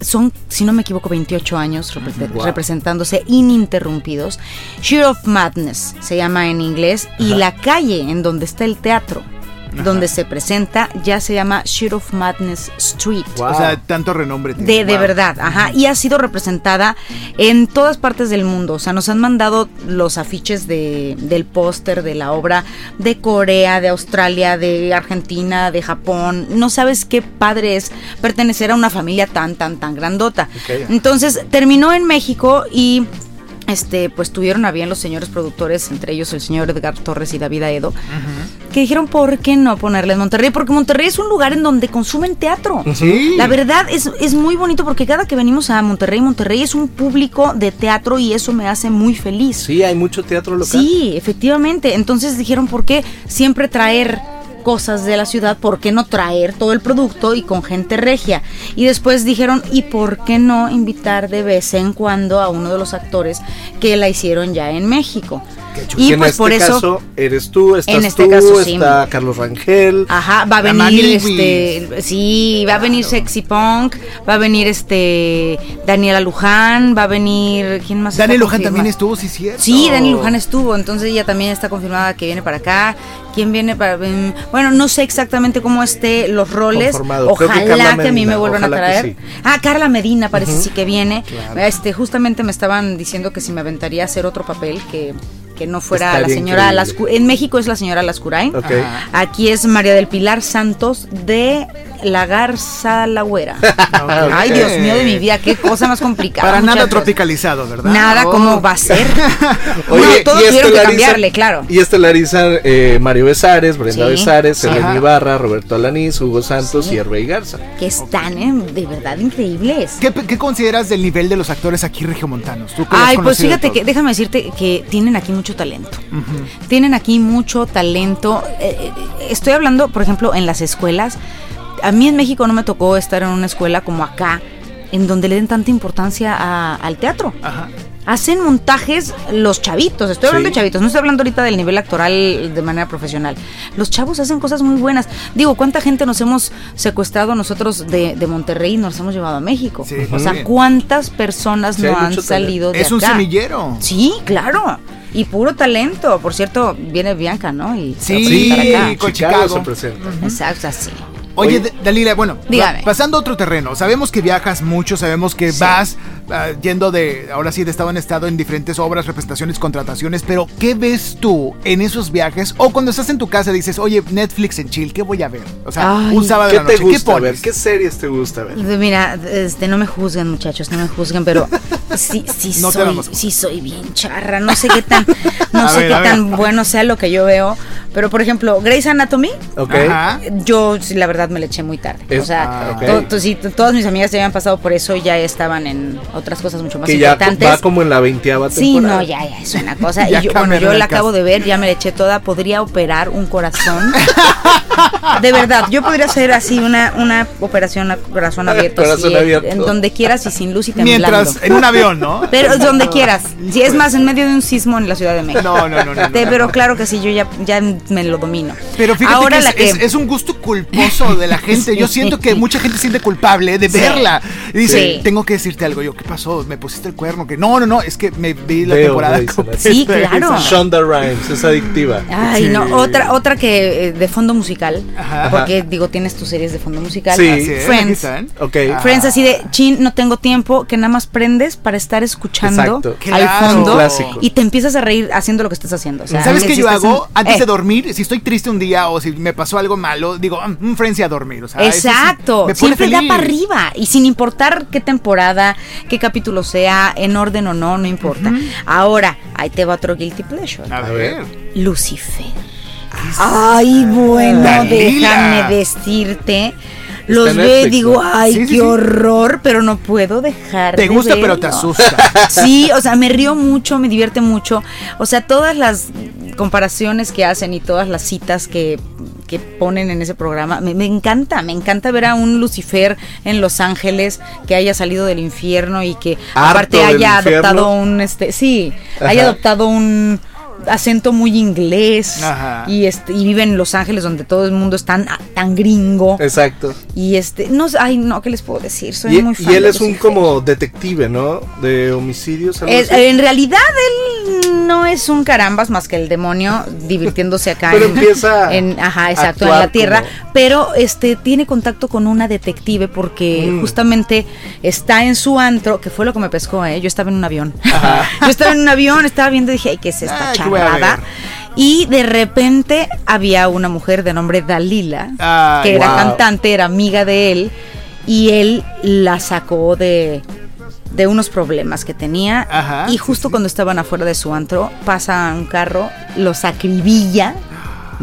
Son, si no me equivoco, 28 años repre- Wow. representándose ininterrumpidos. Sheer of Madness se llama en inglés. Y la calle en donde está el teatro, donde se presenta, ya se llama Sheer of Madness Street. Wow. O sea, tanto renombre. tiene. De, de Wow. verdad, ajá. Y ha sido representada en todas partes del mundo. O sea, nos han mandado los afiches de, del póster de la obra de Corea, de Australia, de Argentina, de Japón. No sabes qué padre es pertenecer a una familia tan, tan, tan grandota. Entonces, terminó en México y. Este, pues tuvieron a bien los señores productores, entre ellos el señor Edgar Torres y David Aedo, que dijeron, ¿por qué no ponerle en Monterrey? Porque Monterrey es un lugar en donde consumen teatro. Sí. La verdad es, es muy bonito porque cada que venimos a Monterrey, Monterrey es un público de teatro y eso me hace muy feliz. Sí, hay mucho teatro local. Sí, efectivamente. Entonces dijeron, ¿por qué siempre traer cosas de la ciudad? ¿Por qué no traer todo el producto y con gente regia? Y después dijeron, ¿y por qué no invitar de vez en cuando a uno de los actores que la hicieron ya en México? Y en pues este por eso... caso eres tú, estás En este tú, caso, sí. está Carlos Rangel. Ajá, va a venir este, sí, va a venir Sexy Punk, va a venir este Daniela Luján, va a venir ¿quién más? está Daniel Luján también estuvo, sí, cierto. Sí, Dani Luján estuvo, entonces ella también está confirmada que viene para acá. ¿Quién viene para.? Bueno, no sé exactamente cómo esté los roles. Conformado. Creo que Ojalá que, a mí me vuelvan a traer. sí. Ah, Carla Medina parece sí que viene. Claro. Este, justamente me estaban diciendo que si me aventaría a hacer otro papel que, que no fuera la señora increíble. Lascu- En México es la señora Lascurain. Ok. Ajá. Aquí es María del Pilar Santos de la garza la güera. Ay, Dios mío de mi vida, qué cosa más complicada. Para nada muchachos. tropicalizado, ¿verdad? Nada, Oh. ¿cómo va a ser? Oye, Bueno, todo tuvieron que cambiarle, claro. Y estelarizan eh, Mario Besares, Brenda Sí. Besares, Ajá. Elena Ibarra, Roberto Alanís, Hugo Santos Sí. y Hervey Garza. Que están eh, de verdad increíbles. ¿Qué, qué consideras del nivel de los actores aquí regiomontanos? Tú Ay, pues fíjate que déjame decirte que tienen aquí mucho talento. Tienen aquí mucho talento. Eh, eh, estoy hablando, por ejemplo, en las escuelas. A mí en México no me tocó estar en una escuela como acá, en donde le den tanta importancia a- al teatro. Ajá. Hacen montajes los chavitos, estoy hablando Sí. de chavitos, no estoy hablando ahorita del nivel actoral de manera profesional. Los chavos hacen cosas muy buenas. Digo, ¿cuánta gente nos hemos secuestrado nosotros de, de Monterrey y nos hemos llevado a México? Sí, o sea, bien. ¿cuántas personas Sí, no han salido de Es un semillero. Sí, claro. Y puro talento. Por cierto, viene Bianca, ¿no? Y se va a Sí, acá. con Chicago, Chicago. se presenta. Exacto, así. Oye, Dalila, bueno, Dígame. pa- pasando a otro terreno, sabemos que viajas mucho, sabemos que vas ah, yendo de, ahora sí, de estado en estado en diferentes obras, representaciones, contrataciones, pero ¿qué ves tú en esos viajes? O cuando estás en tu casa dices, oye, Netflix en chill, ¿qué voy a ver? O sea, Ay, un sábado ¿Qué de la te noche, gusta ¿qué ver? ¿Qué series te gusta ver? Mira, este, no me juzguen, muchachos, no me juzguen, pero sí, sí No soy, sí soy bien charra. No sé qué tan, no A sé ver, qué ver. tan bueno sea lo que yo veo. Pero por ejemplo, Grey's Anatomy, Ok. Ajá. yo sí, la verdad me le eché muy tarde. Es- o sea, ah, ok. to- to- sí, to- todas mis amigas ya habían pasado por eso y ya estaban en otras cosas mucho más Que ya importantes. va como en la veinteava Sí, no, ya, ya, es una cosa. Y yo, bueno, yo la acabo de ver, ya me la eché toda. Podría operar un corazón. de verdad, yo podría hacer así una, una operación a corazón abierto. Corazón así, abierto. En donde quieras y sin luz y temblando. Mientras, en un avión, ¿no? Pero donde quieras. Si es más, en medio de un sismo en la Ciudad de México. No, no, no, no, no, Te- no, pero no. claro que sí, yo ya, ya me lo domino. Pero fíjate Ahora que la es, que... es- es un gusto culposo de la gente. Yo Sí. siento que mucha gente se siente culpable de Sí. verla. Y dice, Sí. tengo que decirte algo. Yo, ¿qué pasó? ¿Me pusiste el cuerno? Que no, no, no, es que me vi la Veo temporada. Sí, claro. Shonda Rhimes, es adictiva. Ay, Sí. no, otra, otra que eh, de fondo musical, Ajá. porque digo, tienes tus series de fondo musical. Sí. Así es, aquí Friends. Ah. Friends así de, chin, no tengo tiempo, que nada más prendes para estar escuchando Exacto. al Claro. fondo clásico. y te empiezas a reír haciendo lo que estás haciendo. O sea, ¿Sabes que qué yo hago? en- Antes Eh, de dormir, si estoy triste un día o si me pasó algo malo, digo, "Ah, un Friends y a dormir. O sea, eso sí Exacto, siempre da para arriba y sin importar qué temporada, qué capítulo sea, en orden o no, no importa. Ahora, ahí te va otro guilty pleasure. A ver. Lucifer. Ay, bueno, Dalila. déjame decirte. Los ve digo, ay, Sí, qué sí. horror, pero no puedo dejar Te de gusta, pero te asusta. Sí, o sea, me río mucho, me divierte mucho. O sea, todas las comparaciones que hacen y todas las citas que, que ponen en ese programa, me, me encanta, me encanta ver a un Lucifer en Los Ángeles que haya salido del infierno y que Harto aparte haya infierno. adoptado un, este, sí, Ajá. haya adoptado un acento muy inglés Ajá. y este y vive en Los Ángeles donde todo el mundo es tan, tan gringo Exacto. y este no ay no qué les puedo decir soy Y, muy fan y él de es un como detective, ¿no? De homicidios. Es- así. en realidad él no es un carambas más que el demonio divirtiéndose acá Pero en, empieza en- ajá exacto en la tierra como- pero este tiene contacto con una detective porque Mm. justamente está en su antro que fue lo que me pescó eh yo estaba en un avión yo estaba en un avión estaba viendo y dije ay qué es esta Ay, ¿qué voy a charrada ver? y de repente había una mujer de nombre Dalila Ay, que era wow. cantante era amiga de él y él la sacó de de unos problemas que tenía Ajá, y justo sí. cuando estaban afuera de su antro pasa un carro, los acribilla.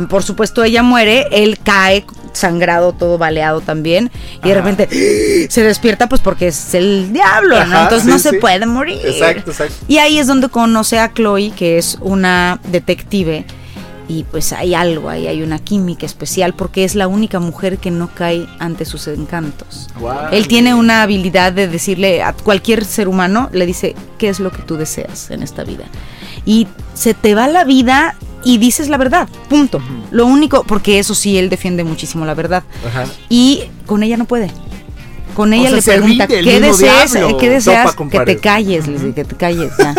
Por supuesto ella muere, él cae sangrado, todo baleado también y de repente se despierta pues porque es el diablo, ¿no? Entonces sí, no se sí. puede morir. Exacto, exacto. Y ahí es donde conoce a Chloe, que es una detective. Y pues hay algo, ahí hay una química especial porque es la única mujer que no cae ante sus encantos. Él tiene una habilidad de decirle a cualquier ser humano, le dice, ¿qué es lo que tú deseas en esta vida? Y se te va la vida y dices la verdad, punto. Lo único, porque eso sí, él defiende muchísimo la verdad. Ajá. Y con ella no puede. Con ella le pregunta, ¿qué deseas? ¿Qué deseas? Que te calles, que te calles ya.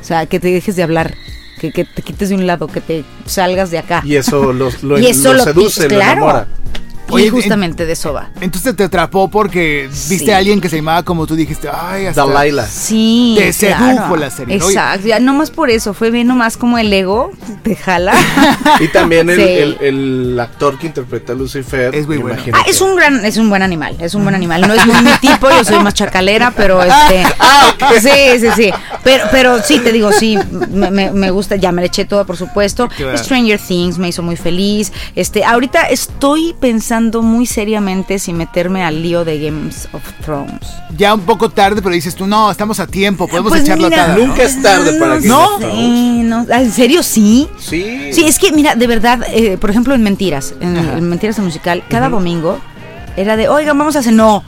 o sea, que te dejes de hablar, que, que te quites de un lado, que te salgas de acá. Y eso lo, lo, Y eso lo lo- seduce, lo claro. enamora. Y Oye, justamente de eso va. Entonces te atrapó porque viste Sí. a alguien que se llamaba como tú dijiste, ay, hasta... Dalaila. Sí. Te sedujo la serie. Exacto. Ya no más por eso, fue bien nomás como el ego te jala. Y también el, Sí. el- el actor que interpreta a Lucifer. Es muy bueno. Ah, es un gran, es un buen animal, es un buen animal. No es muy mi tipo, yo soy más chacalera, pero este. Sí, sí, sí. Pero, pero sí, te digo, sí, me, me- me gusta, ya me le eché todo, por supuesto. Claro. Stranger Things me hizo muy feliz. Este, ahorita estoy pensando muy seriamente si meterme al lío de Games of Thrones. Ya un poco tarde, pero dices tú, no, estamos a tiempo, podemos Pues echarlo mira, atada, ¿no? Nunca es tarde para ¿No? of Thrones. No, ¿En serio sí? Sí. Sí, es que, mira, de verdad, eh, por ejemplo, en Mentiras, en, en Mentiras el musical, cada domingo era de, oigan, vamos a hacer, no.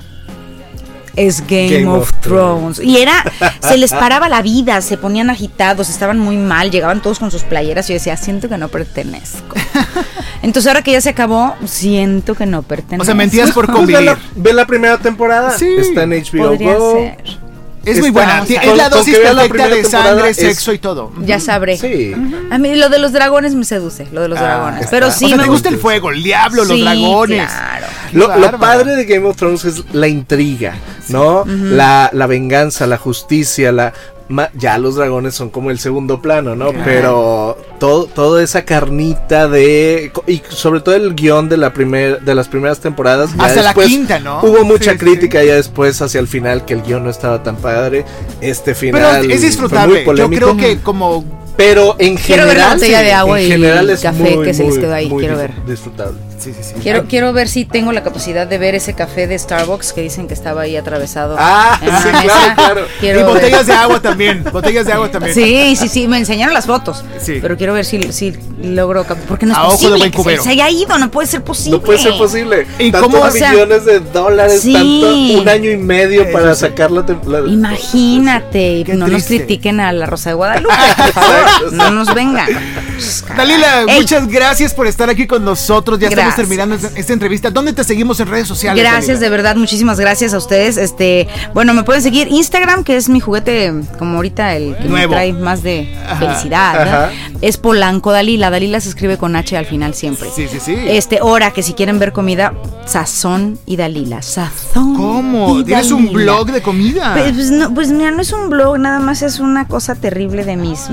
Es Game, Game of, of Thrones. Y era, se les paraba la vida, se ponían agitados, estaban muy mal, llegaban todos con sus playeras y yo decía, siento que no pertenezco. Entonces ahora que ya se acabó, siento que no pertenezco. O sea, mentías por Pues ve, convivir. la, ve la primera temporada. Sí. Está en HBO Podría Go. ser. Es muy buena, es la dosis la perfecta primera de sangre, es- sexo y todo. Ya sabré. Sí. A mí lo de los dragones me seduce, lo de los Ah, dragones. Pero sí o sea, me te gusta el fuego, el diablo, los dragones. claro. Lo, padre de Game of Thrones es la intriga, ¿no? la, la venganza, la justicia, la ya los dragones son como el segundo plano, ¿no? Claro. Pero todo, toda esa carnita de y sobre todo el guion de la primer, de las primeras temporadas. ya Hasta la quinta, ¿no? Hubo mucha Sí, crítica sí. ya después hacia el final que el guion no estaba tan padre. Este Pero final es fue disfrutable. muy Yo creo que como... Pero en Quiero ver la general, botella de agua en y general es café muy, que se les quedó ahí, quiero ver. disfrutable. Sí, sí, sí. Quiero, quiero ver si tengo la capacidad de ver ese café de Starbucks que dicen que estaba ahí atravesado. Ah, en sí, mesa. claro, claro. Quiero y ver. botellas de agua también, botellas de agua también. Sí, sí, sí, me enseñaron las fotos. Sí. Pero quiero ver si, si logro. Porque no es A ojo de posible buen que se, haya ido, no puede ser posible. No puede ser posible. ¿Y Tantos cómo, o sea, millones de dólares, sí. tanto un año y medio Eso para sí. sacar la temporada. Imagínate, no nos critiquen a la Rosa de Guadalupe, por favor. No nos vengan. Dalila, Ey. muchas gracias por estar aquí con nosotros. Ya estamos terminando esta, entrevista. ¿Dónde te seguimos en redes sociales? Gracias, de verdad, muchísimas gracias a ustedes. Este, bueno, me pueden seguir Instagram, que es mi juguete, como ahorita el que Nuevo. me trae más de Ajá, felicidad. ajá. Es Polanco Dalila. Dalila se escribe con H al final siempre. Sí, sí, sí. Este, hora que si quieren ver comida, Sazón y Dalila. Sazón. ¿Cómo? y ¿Tienes un blog de comida? Pues, pues, no, pues mira, no es un blog, nada más es una cosa terrible de mis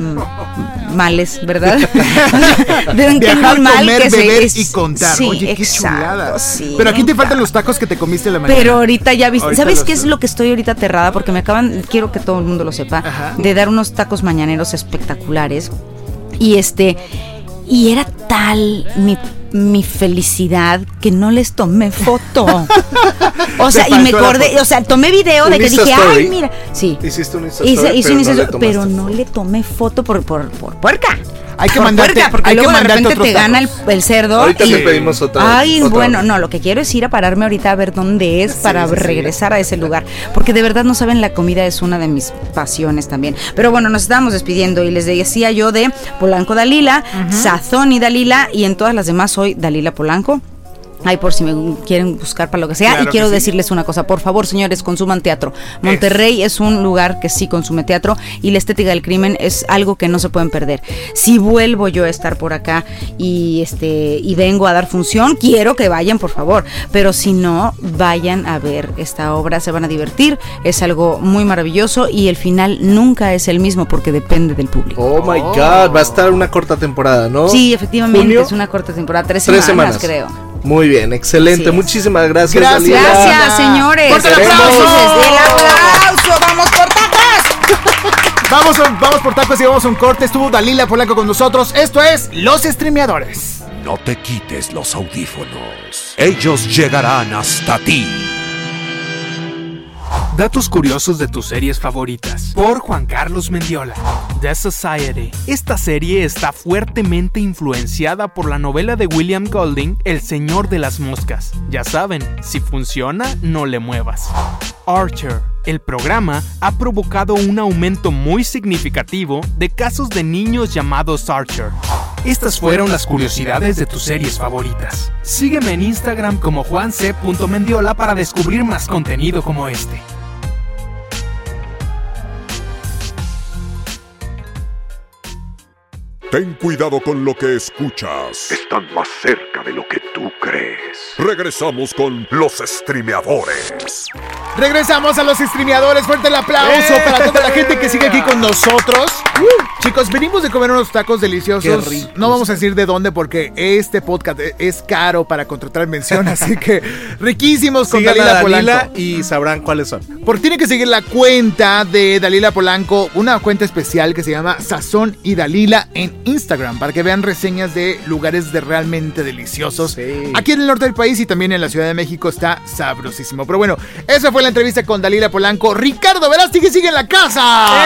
males, ¿verdad? de un Viajar, mal comer, que beber es- y contar. Sí, Oye, qué exacto, chulada. sí, Pero aquí te faltan los tacos que te comiste la mañana. Pero ahorita ya viste, Ahorita ¿sabes qué es lo que estoy ahorita aterrada? Porque me acaban, quiero que todo el mundo lo sepa, Ajá. de dar unos tacos mañaneros espectaculares. Y este, y era tal mi, mi felicidad que no les tomé foto. o sea, y me acordé, o sea, tomé video de que dije, story. ay, mira, sí. Hiciste un Insta Hice, hice pero, no pero no le tomé foto por, por, por puerca. Hay que Por mandarte- puerca, porque hay que luego de mandarte repente te gana el, cerdo. Ahorita y- te pedimos otra. Ay, otra. bueno, no, lo que quiero es ir a pararme ahorita a ver dónde es para sí, sí. regresar a ese lugar. Porque de verdad no saben, la comida es una de mis pasiones también. Pero bueno, nos estábamos despidiendo y les decía yo de Polanco Dalila, Sazón y Dalila, y en todas las demás soy Dalila Polanco. Ay, por si me quieren buscar para lo que sea. Claro y quiero sí. decirles una cosa, por favor, señores, consuman teatro. Monterrey es un lugar que sí consume teatro y la estética del crimen es algo que no se pueden perder. Si vuelvo yo a estar por acá y este y vengo a dar función, quiero que vayan, por favor. Pero si no, vayan a ver esta obra, se van a divertir. Es algo muy maravilloso y el final nunca es el mismo porque depende del público. Oh my god, va a estar una corta temporada, ¿no? Sí, efectivamente, ¿Junio? es una corta temporada, tres, Tres semanas, semanas. creo. Muy bien, excelente. Muchísimas gracias, Gracias. Dalila. Gracias, señores. ¡Fuerte el aplauso! ¡El aplauso! ¡Vamos por tacos! Vamos, a- vamos por tacos y vamos a un corte. Estuvo Dalila Polaco con nosotros. Esto es Los Streameadores. No te quites los audífonos. Ellos llegarán hasta ti. Datos curiosos de tus series favoritas. Por Juan Carlos Mendiola. The Society. Esta serie está fuertemente influenciada por la novela de William Golding, El Señor de las Moscas. Ya saben, si funciona, no le muevas. Archer. El programa ha provocado un aumento muy significativo de casos de niños llamados Archer. Estas fueron las curiosidades de tus series favoritas. Sígueme en Instagram como juanc.mendiola para descubrir más contenido como este. Ten cuidado con lo que escuchas. Están más cerca de lo que tú crees. Regresamos con los streameadores. Regresamos a los streameadores. Fuerte el aplauso ¡Eh! para toda la gente que sigue aquí con nosotros. Chicos, venimos de comer unos tacos deliciosos. Qué ricos. No vamos a decir de dónde porque este podcast es caro para contratar mención. así que riquísimos con Sigan Dalila Dalila Polanco. y sabrán cuáles son. Por tiene que seguir la cuenta de Dalila Polanco, una cuenta especial que se llama Sazón y Dalila en Instagram, para que vean reseñas de lugares de realmente deliciosos. Sí. Aquí en el norte del país y también en la Ciudad de México está sabrosísimo. Pero bueno, esa fue la entrevista con Dalila Polanco. Ricardo Verástegui sigue en la casa.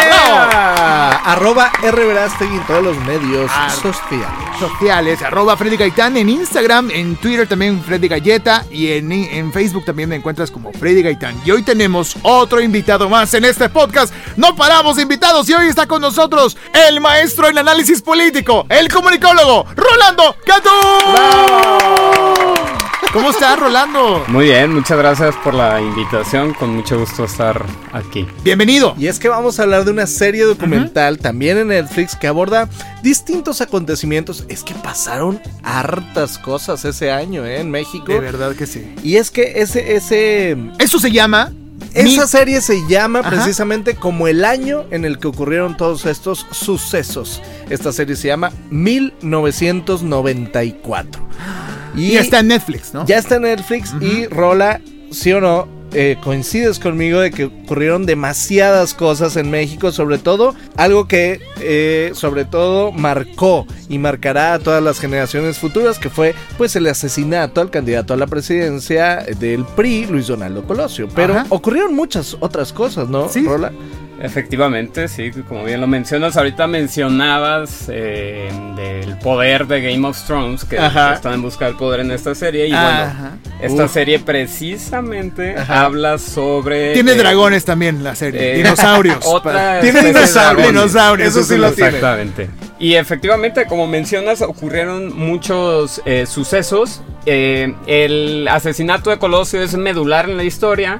¡Ea! Arroba R. Verástegui en todos los medios Ar- sociales. sociales, arroba Freddy Gaitán en Instagram, en Twitter también Freddy Galleta y en, en Facebook también me encuentras como Freddy Gaitán. Y hoy tenemos otro invitado más en este podcast. No paramos de invitados y hoy está con nosotros el maestro en análisis político, el comunicólogo, Rolando Catú. ¿Cómo estás, Rolando? Muy bien, muchas gracias por la invitación, con mucho gusto estar aquí. Bienvenido. Y es que vamos a hablar de una serie documental también en Netflix que aborda distintos acontecimientos. Es que pasaron hartas cosas ese año ¿eh? en México. De verdad que sí. Y es que ese, ese, Eso se llama... esa Mi- serie se llama Ajá. precisamente como el año en el que ocurrieron todos estos sucesos. Esta serie se llama 1994. Y está en Netflix, ¿no? Ya está en Netflix y Rola, sí o no, eh, coincides conmigo de que ocurrieron demasiadas cosas en México, sobre todo algo que eh, sobre todo marcó y marcará a todas las generaciones futuras, que fue pues el asesinato al candidato a la presidencia del PRI, Luis Donaldo Colosio. Pero Ajá. ocurrieron muchas otras cosas, ¿no, Sí. Rola? Efectivamente, sí, como bien lo mencionas, ahorita mencionabas eh, del poder de Game of Thrones, que Ajá. están en busca del poder en esta serie, y Ajá. bueno, esta Uf. serie precisamente habla sobre... Tiene eh, dragones también la serie. eh, dinosaurios. Otra Tiene dinosaurios. Eso sí lo lo tiene. Exactamente. Y efectivamente, como mencionas, ocurrieron muchos eh, sucesos. Eh, el asesinato de Colosio es medular en la historia,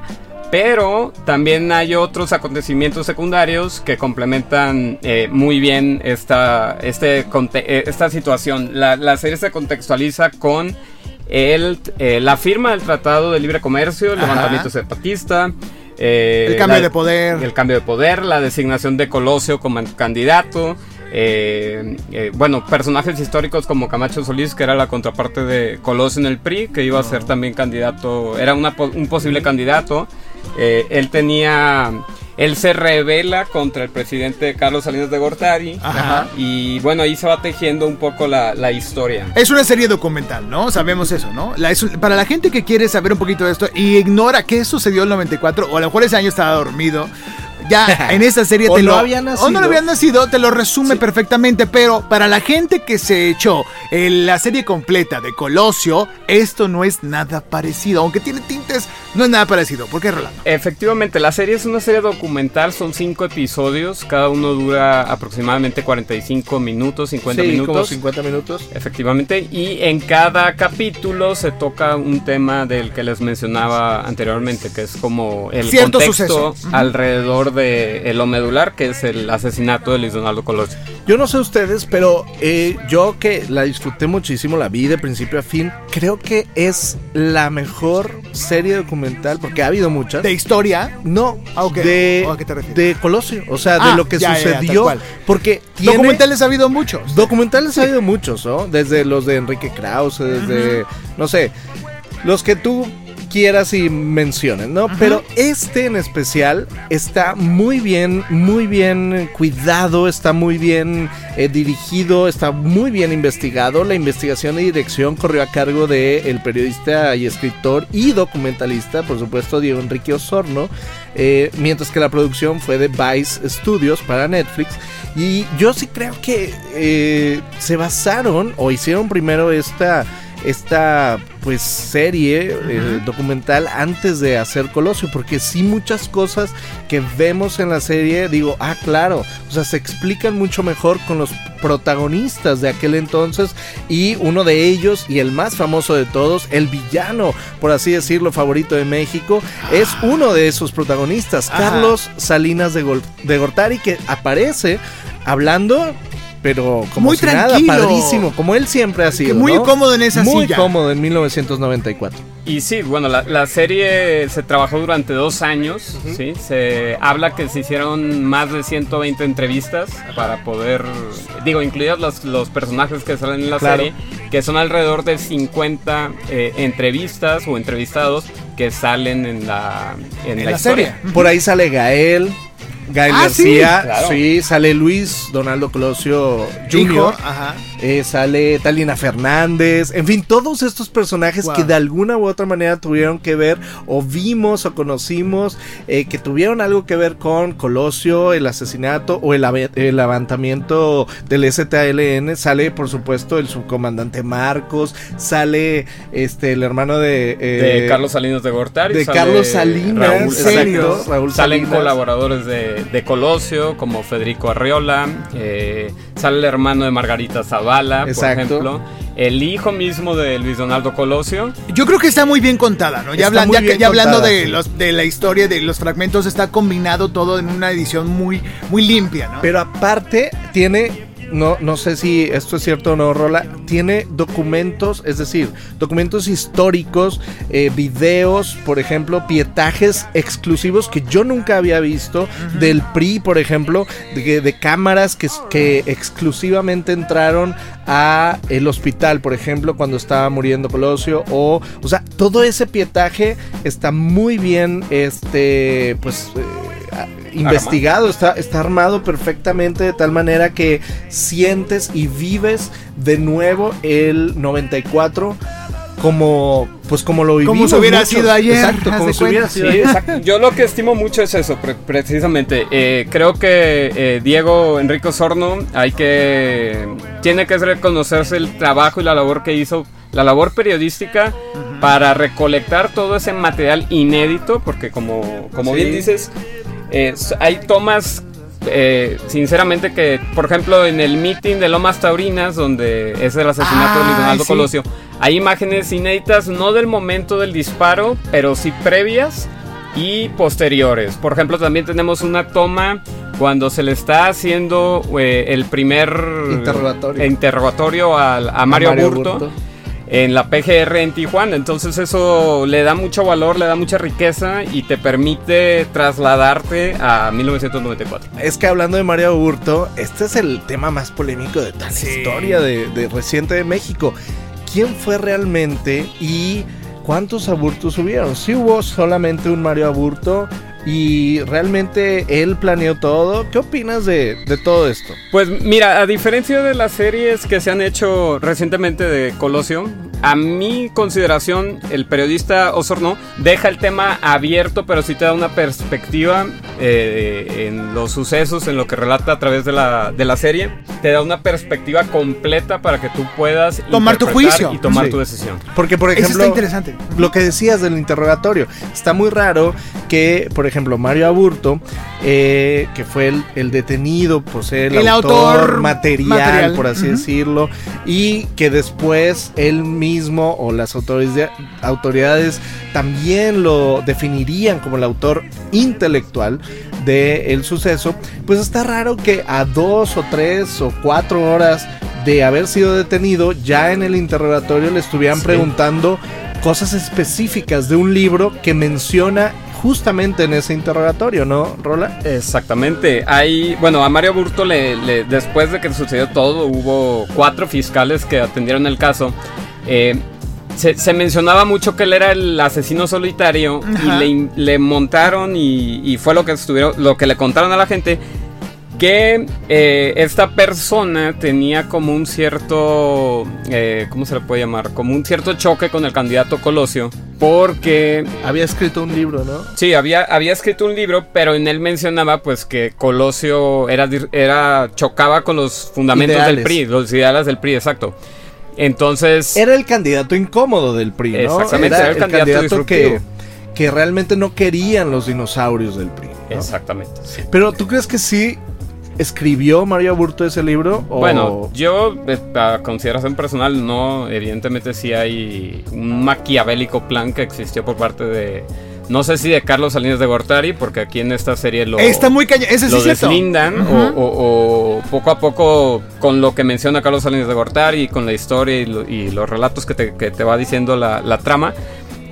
pero también hay otros acontecimientos secundarios que complementan eh, muy bien esta, este, eh, esta situación. La, la serie se contextualiza con el, eh, la firma del Tratado de Libre Comercio, el Ajá. levantamiento zapatista. eh, El cambio la- de poder. el cambio de poder, la designación de Colosio como candidato. eh, eh, bueno, personajes históricos como Camacho Solís, que era la contraparte de Colosio en el PRI, que iba a ser también candidato, era una un posible candidato. Eh, él tenía, él se revela contra el presidente Carlos Salinas de Gortari. Ajá. Y bueno, ahí se va tejiendo un poco la, la historia. Es una serie documental, ¿no? Sabemos eso, ¿no? La- es un- para la gente que quiere saber un poquito de esto y ignora qué sucedió en el 94, o a lo mejor ese año estaba dormido, ya en esta serie O te no lo. había nacido. O no lo había nacido, te lo resume perfectamente, pero para la gente que se echó eh, la serie completa de Colosio, esto no es nada parecido. Aunque tiene tintes, no es nada parecido. ¿Por qué, Rolando? Efectivamente, la serie es una serie documental, son cinco episodios, cada uno dura aproximadamente 45 minutos, 50 sí, como minutos. 50 minutos. Efectivamente, y en cada capítulo se toca un tema del que les mencionaba anteriormente, que es como el Cierto contexto suceso. Alrededor de el lo medular, que es el asesinato de Luis Donaldo Colosio. Yo no sé ustedes, pero eh, yo que la disfruté muchísimo, la vi de principio a fin, creo que es la mejor serie documental, porque ha habido muchas. De historia. no, Ah, de, ¿O a qué te refieres? de Colosio, o sea, Ah, de lo que ya, ya, ya, tal sucedió, porque tiene... Documentales ha habido muchos. Documentales ha habido muchos, ¿no? Desde los de Enrique Krause, desde, no sé, los que tú quieras y menciones, ¿no? Pero este en especial está muy bien, muy bien cuidado, está muy bien eh, dirigido, está muy bien investigado. La investigación y dirección corrió a cargo de el periodista y escritor y documentalista, por supuesto, Diego Enrique Osorno, eh, mientras que la producción fue de Vice Studios para Netflix. Y yo sí creo que eh, se basaron o hicieron primero esta esta pues serie eh, documental antes de hacer Colosio porque sí muchas cosas que vemos en la serie digo ah claro o sea se explican mucho mejor con los protagonistas de aquel entonces y uno de ellos y el más famoso de todos el villano por así decirlo favorito de México es uno de esos protagonistas Ajá. Carlos Salinas de, Gol- de Gortari que aparece hablando pero como Muy si nada, tranquilo. padrísimo, como él siempre ha sido. muy ¿no? cómodo en esa Muy silla. cómodo en 1994. Y sí, bueno, la, la serie se trabajó durante dos años, ¿sí? Se habla que se hicieron más de 120 entrevistas para poder, digo, incluidas los, los personajes que salen en la Claro. serie, que son alrededor de 50 eh, entrevistas o entrevistados que salen en la, en En la, la historia. serie. Por ahí sale Gael. Gael Ah, sí, García, claro. sí, sale Luis Donaldo Colosio Hijo, Jr., ajá. Eh, sale Talina Fernández, en fin, todos estos personajes Wow. que de alguna u otra manera tuvieron que ver, o vimos o conocimos, eh, que tuvieron algo que ver con Colosio, el asesinato o el, el levantamiento del STLN. Sale, por supuesto, el subcomandante Marcos, sale este el hermano de, eh, De Carlos Salinas de Gortari. de sale Carlos Salinas, Raúl, ¿en serio? exacto. Raúl Salen Salinas. colaboradores de, de Colosio, como Federico Arriola. eh, sale el hermano de Margarita Zavala, Exacto. por ejemplo. El hijo mismo de Luis Donaldo Colosio. Yo creo que está muy bien contada, ¿no? Ya, Está hablan, muy ya, que- bien ya hablando de, sí. los, de la historia, de los fragmentos, está combinado todo en una edición muy, muy limpia, ¿no? Pero aparte tiene, no, no sé si esto es cierto o no, Rola, tiene documentos, es decir, documentos históricos, eh, videos, por ejemplo, pietajes exclusivos que yo nunca había visto del PRI, por ejemplo, de, de cámaras que, que exclusivamente entraron a el hospital, por ejemplo, cuando estaba muriendo Colosio, o, o sea, todo ese pietaje está muy bien, este, pues... eh, investigado, está, está armado perfectamente de tal manera que sientes y vives de nuevo el 94 como pues como lo vivimos Como si hubiera muchos. sido ayer, exacto como si hubiera sido Sí, exacto. Yo lo que estimo mucho es eso, pre- precisamente. Eh, creo que eh, Diego Enrico Sorno hay que tiene que reconocerse el trabajo y la labor que hizo, la labor periodística para recolectar todo ese material inédito, porque como, como Sí. bien dices, eh, hay tomas. eh, sinceramente que por ejemplo en el meeting de Lomas Taurinas donde es el asesinato de Donaldo sí. Colosio hay imágenes inéditas no del momento del disparo pero sí previas y posteriores. Por ejemplo, también tenemos una toma cuando se le está haciendo eh, el primer Interrogatorio. a, Mario, Mario Burto, Burto. En la PGR en Tijuana. Entonces eso le da mucho valor, le da mucha riqueza y te permite trasladarte a 1994. Es que hablando de Mario Burto, este es el tema más polémico de toda la Sí. historia de, de reciente de México. ¿Quién fue realmente y cuántos aburtos hubieron? Si hubo solamente un Mario Aburto y realmente él planeó todo. ¿Qué opinas de, de todo esto? Pues mira, a diferencia de las series que se han hecho recientemente de Colosio, a mi consideración, el periodista Osorno deja el tema abierto, pero sí te da una perspectiva eh, en los sucesos, en lo que relata a través de la, de la serie. Te da una perspectiva completa para que tú puedas Tomar tu juicio. y tomar Sí. tu decisión. Porque, por Eso ejemplo, está interesante. lo que decías del interrogatorio, está muy raro que, por ejemplo, Mario Aburto, eh, que fue el, el detenido por ser el, El autor, autor material, material, por así decirlo, y que después él mismo o las autoridades, autoridades también lo definirían como el autor intelectual del suceso, pues está raro que a dos o tres o cuatro horas de haber sido detenido, ya en el interrogatorio le estuvieran Sí. preguntando cosas específicas de un libro que menciona justamente en ese interrogatorio, ¿no, Rola? Exactamente. Hay, bueno, a Mario Burto le, le- después de que sucedió todo, hubo cuatro fiscales que atendieron el caso. Eh, se, se mencionaba mucho que él era el asesino solitario Ajá. y le montaron y, y fue lo que estuvieron, lo que le contaron a la gente que eh, esta persona tenía como un cierto, eh, ¿cómo se le puede llamar? Como un cierto choque con el candidato Colosio, porque Había escrito un libro, ¿no? Sí, había, había escrito un libro, pero en él mencionaba pues que Colosio era, era chocaba con los fundamentos del. PRI, los ideales del PRI, exacto. Entonces, Era el candidato incómodo del PRI, ¿no? Exactamente, era el candidato que, disruptivo. que realmente no querían los dinosaurios del PRI. ¿no? exactamente. sí. Pero ¿tú crees que sí escribió Mario Aburto ese libro? O- Bueno, yo eh, a consideración personal no, evidentemente sí hay un maquiavélico plan que existió por parte de, No sé si de Carlos Salinas de Gortari, porque aquí en esta serie lo, Está muy cañón. Ese sí lo deslindan o, o- o poco a poco con lo que menciona Carlos Salinas de Gortari y con la historia y, lo- y los relatos que te, que te va diciendo la, la trama,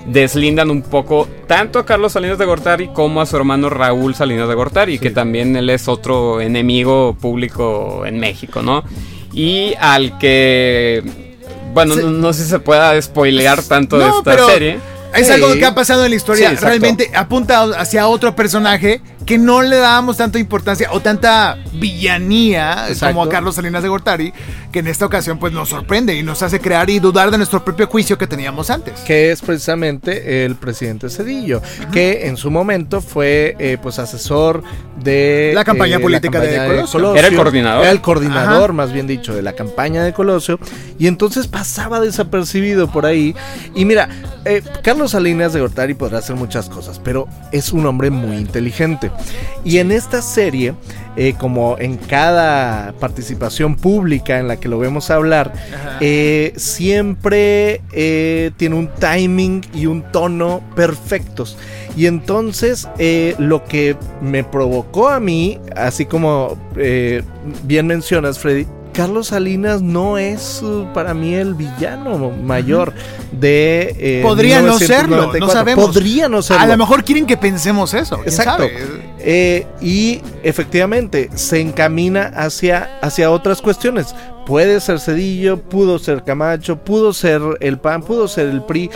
deslindan un poco tanto a Carlos Salinas de Gortari como a su hermano Raúl Salinas de Gortari, que también él es otro enemigo público en México, ¿no? Y al que... Bueno, Sí. no, no sé si se pueda spoilear tanto de esta pero serie. Es Sí. algo que ha pasado en la historia. Sí. Realmente apunta hacia otro personaje que no le dábamos tanta importancia o tanta villanía Exacto. como a Carlos Salinas de Gortari, que en esta ocasión pues nos sorprende y nos hace crear y dudar de nuestro propio juicio que teníamos antes. que es precisamente el presidente Cedillo, que en su momento fue eh, pues asesor de La campaña eh, política de Colosio. Era el coordinador. Era el coordinador, Ajá. más bien dicho, de la campaña de Colosio, y entonces pasaba desapercibido por ahí. Y mira, eh, Carlos Salinas de Gortari podrá hacer muchas cosas, pero es un hombre muy inteligente. Y en esta serie, eh, como en cada participación pública en la que lo vemos hablar, eh, siempre eh, tiene un timing y un tono perfectos. Y entonces lo que me provocó a mí, así como bien mencionas, Freddy, Carlos Salinas no es uh, para mí el villano mayor de... eh, Podría no serlo, no 1994. sabemos. Podría no serlo. A lo mejor quieren que pensemos eso. ¿quién Exacto. sabe? Eh, y efectivamente se encamina hacia, hacia otras cuestiones. Puede ser Cedillo, pudo ser Camacho, pudo ser el PAN, pudo ser el PRI.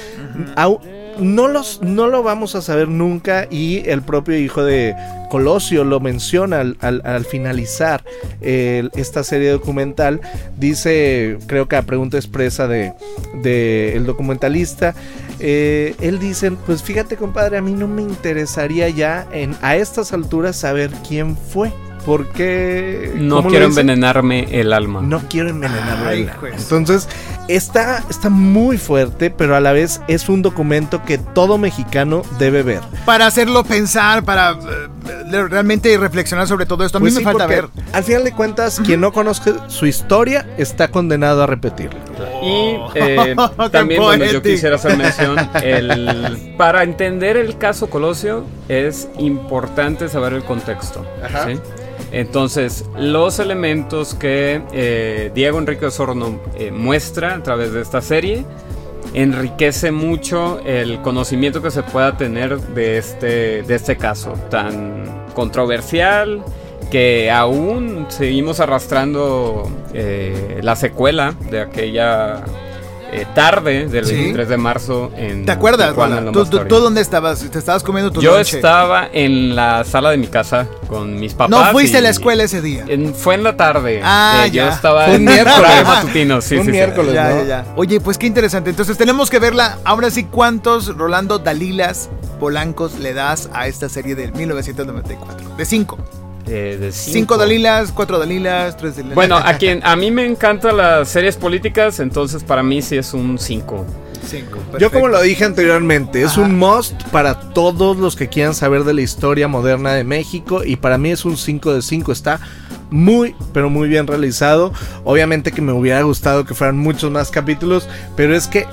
Au- no, los, no lo vamos a saber nunca y el propio hijo de Colosio lo menciona al, al- al finalizar esta serie documental. Dice, creo que a pregunta expresa de, de el documentalista, eh, él dice, pues fíjate compadre, a mí no me interesaría ya en, a estas alturas saber quién fue. Porque... No ¿cómo lo quiero envenenarme el alma. No quiero envenenarlo. Ay, el alma. Entonces, está, está muy fuerte, pero a la vez es un documento que todo mexicano debe ver. Para hacerlo pensar, para eh, realmente reflexionar sobre todo esto. A mí Pues me sí, falta ver. Al final de cuentas, quien no conozca su historia está condenado a repetirla. Y eh, también bueno, yo quisiera hacer mención, el, para entender el caso Colosio es importante saber el contexto. Ajá. ¿sí? Entonces, los elementos que eh, Diego Enrique Osorno eh, muestra a través de esta serie enriquece mucho el conocimiento que se pueda tener de este, de este caso tan controversial que aún seguimos arrastrando eh, la secuela de aquella eh, tarde del Sí. 23 de marzo en ¿Te acuerdas, Tijuana, ¿Tú, dónde estabas? ¿Te estabas comiendo tu Yo estaba en la sala de mi casa con mis papás. No fuiste y- a la escuela ese día. en- fue en la tarde. Ah, Eh, Yo estaba Fue en un miércoles. matutino. Sí, Un sí, sí. miércoles. Ya, ¿no? ya, ya. Oye, pues qué interesante. Entonces tenemos que verla. Ahora sí, ¿cuántos Rolando Dalilas Polancos le das a esta serie del 1994? De cinco. Eh, de Cinco, cinco. Dalilas, cuatro Dalilas, tres Dalilas. Bueno, a quien a mí me encantan las series políticas, entonces para mí sí es un 5. Cinco. Yo como lo dije anteriormente, es Ajá. un must para todos los que quieran saber de la historia moderna de México y para mí es un 5 de 5, está muy pero muy bien realizado. Obviamente que me hubiera gustado que fueran muchos más capítulos, pero es que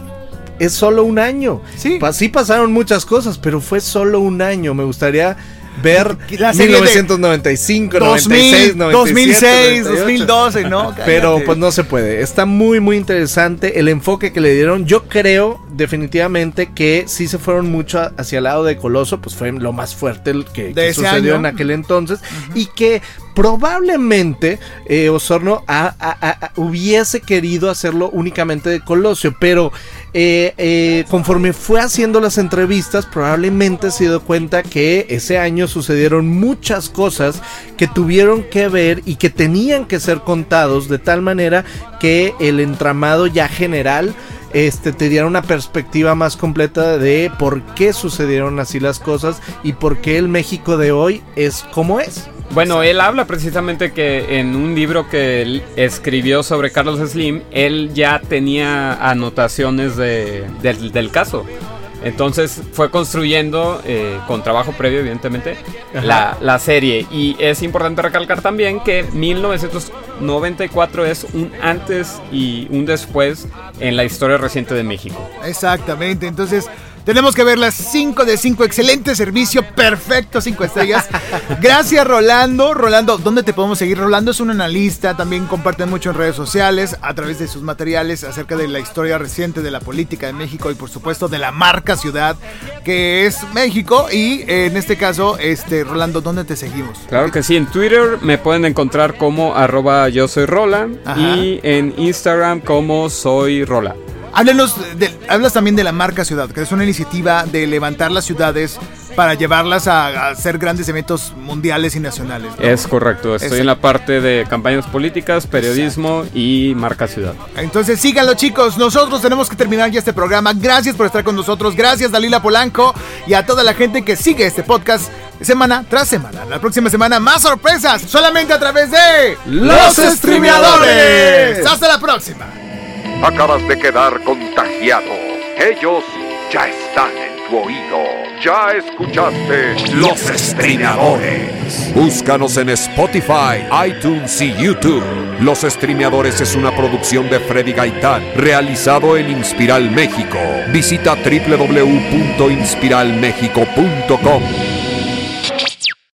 es solo un año. Sí. Pa- sí pasaron muchas cosas, pero fue solo un año. Me gustaría ver La serie de 1995, 2000, 96, 97, 2006, 98. 2012, ¿no? Pero pues no se puede. Está muy muy interesante el enfoque que le dieron. Yo creo definitivamente que sí se fueron mucho a- hacia el lado de Coloso, pues fue lo más fuerte que, que sucedió año. en aquel entonces y que probablemente eh, Osorno a- a- hubiese querido hacerlo únicamente de Colosio, pero eh, eh, conforme fue haciendo las entrevistas, probablemente se dio cuenta que ese año sucedieron muchas cosas que tuvieron que ver y que tenían que ser contados de tal manera que el entramado ya general este, te diera una perspectiva más completa de por qué sucedieron así las cosas y por qué el México de hoy es como es. Bueno, él habla precisamente que en un libro que él escribió sobre Carlos Slim, él ya tenía anotaciones de- del, del caso. Entonces fue construyendo, eh, con trabajo previo evidentemente, la, la serie. Y es importante recalcar también que 1994 es un antes y un después en la historia reciente de México. Exactamente, entonces Tenemos que ver las 5 de 5. Excelente servicio, perfecto, 5 estrellas. Gracias, Rolando. Rolando, ¿dónde te podemos seguir? Rolando es un analista, también comparte mucho en redes sociales a través de sus materiales acerca de la historia reciente de la política de México y por supuesto de la marca ciudad que es México. Y eh, en este caso, este Rolando, ¿dónde te seguimos? Claro que sí, en Twitter me pueden encontrar como arroba yo soy Rola Ajá. y en Instagram como soy Rola. Háblenos de- hablas también de la marca ciudad, que es una iniciativa de levantar las ciudades para llevarlas a, a hacer grandes eventos mundiales y nacionales. ¿no? Es correcto, estoy Es- en la parte de campañas políticas, periodismo y marca ciudad. Entonces síganlo chicos, nosotros tenemos que terminar ya este programa. Gracias por estar con nosotros, gracias Dalila Polanco y a toda la gente que sigue este podcast semana tras semana. La próxima semana más sorpresas, solamente a través de Los Streameadores. Hasta la próxima. Acabas de quedar contagiado. Ellos ya están en tu oído. Ya escuchaste Los Streameadores. Búscanos en Spotify, iTunes y YouTube. Los Streameadores es una producción de Freddy Gaitán, realizado en Inspiral México. Visita www.inspiralmexico.com.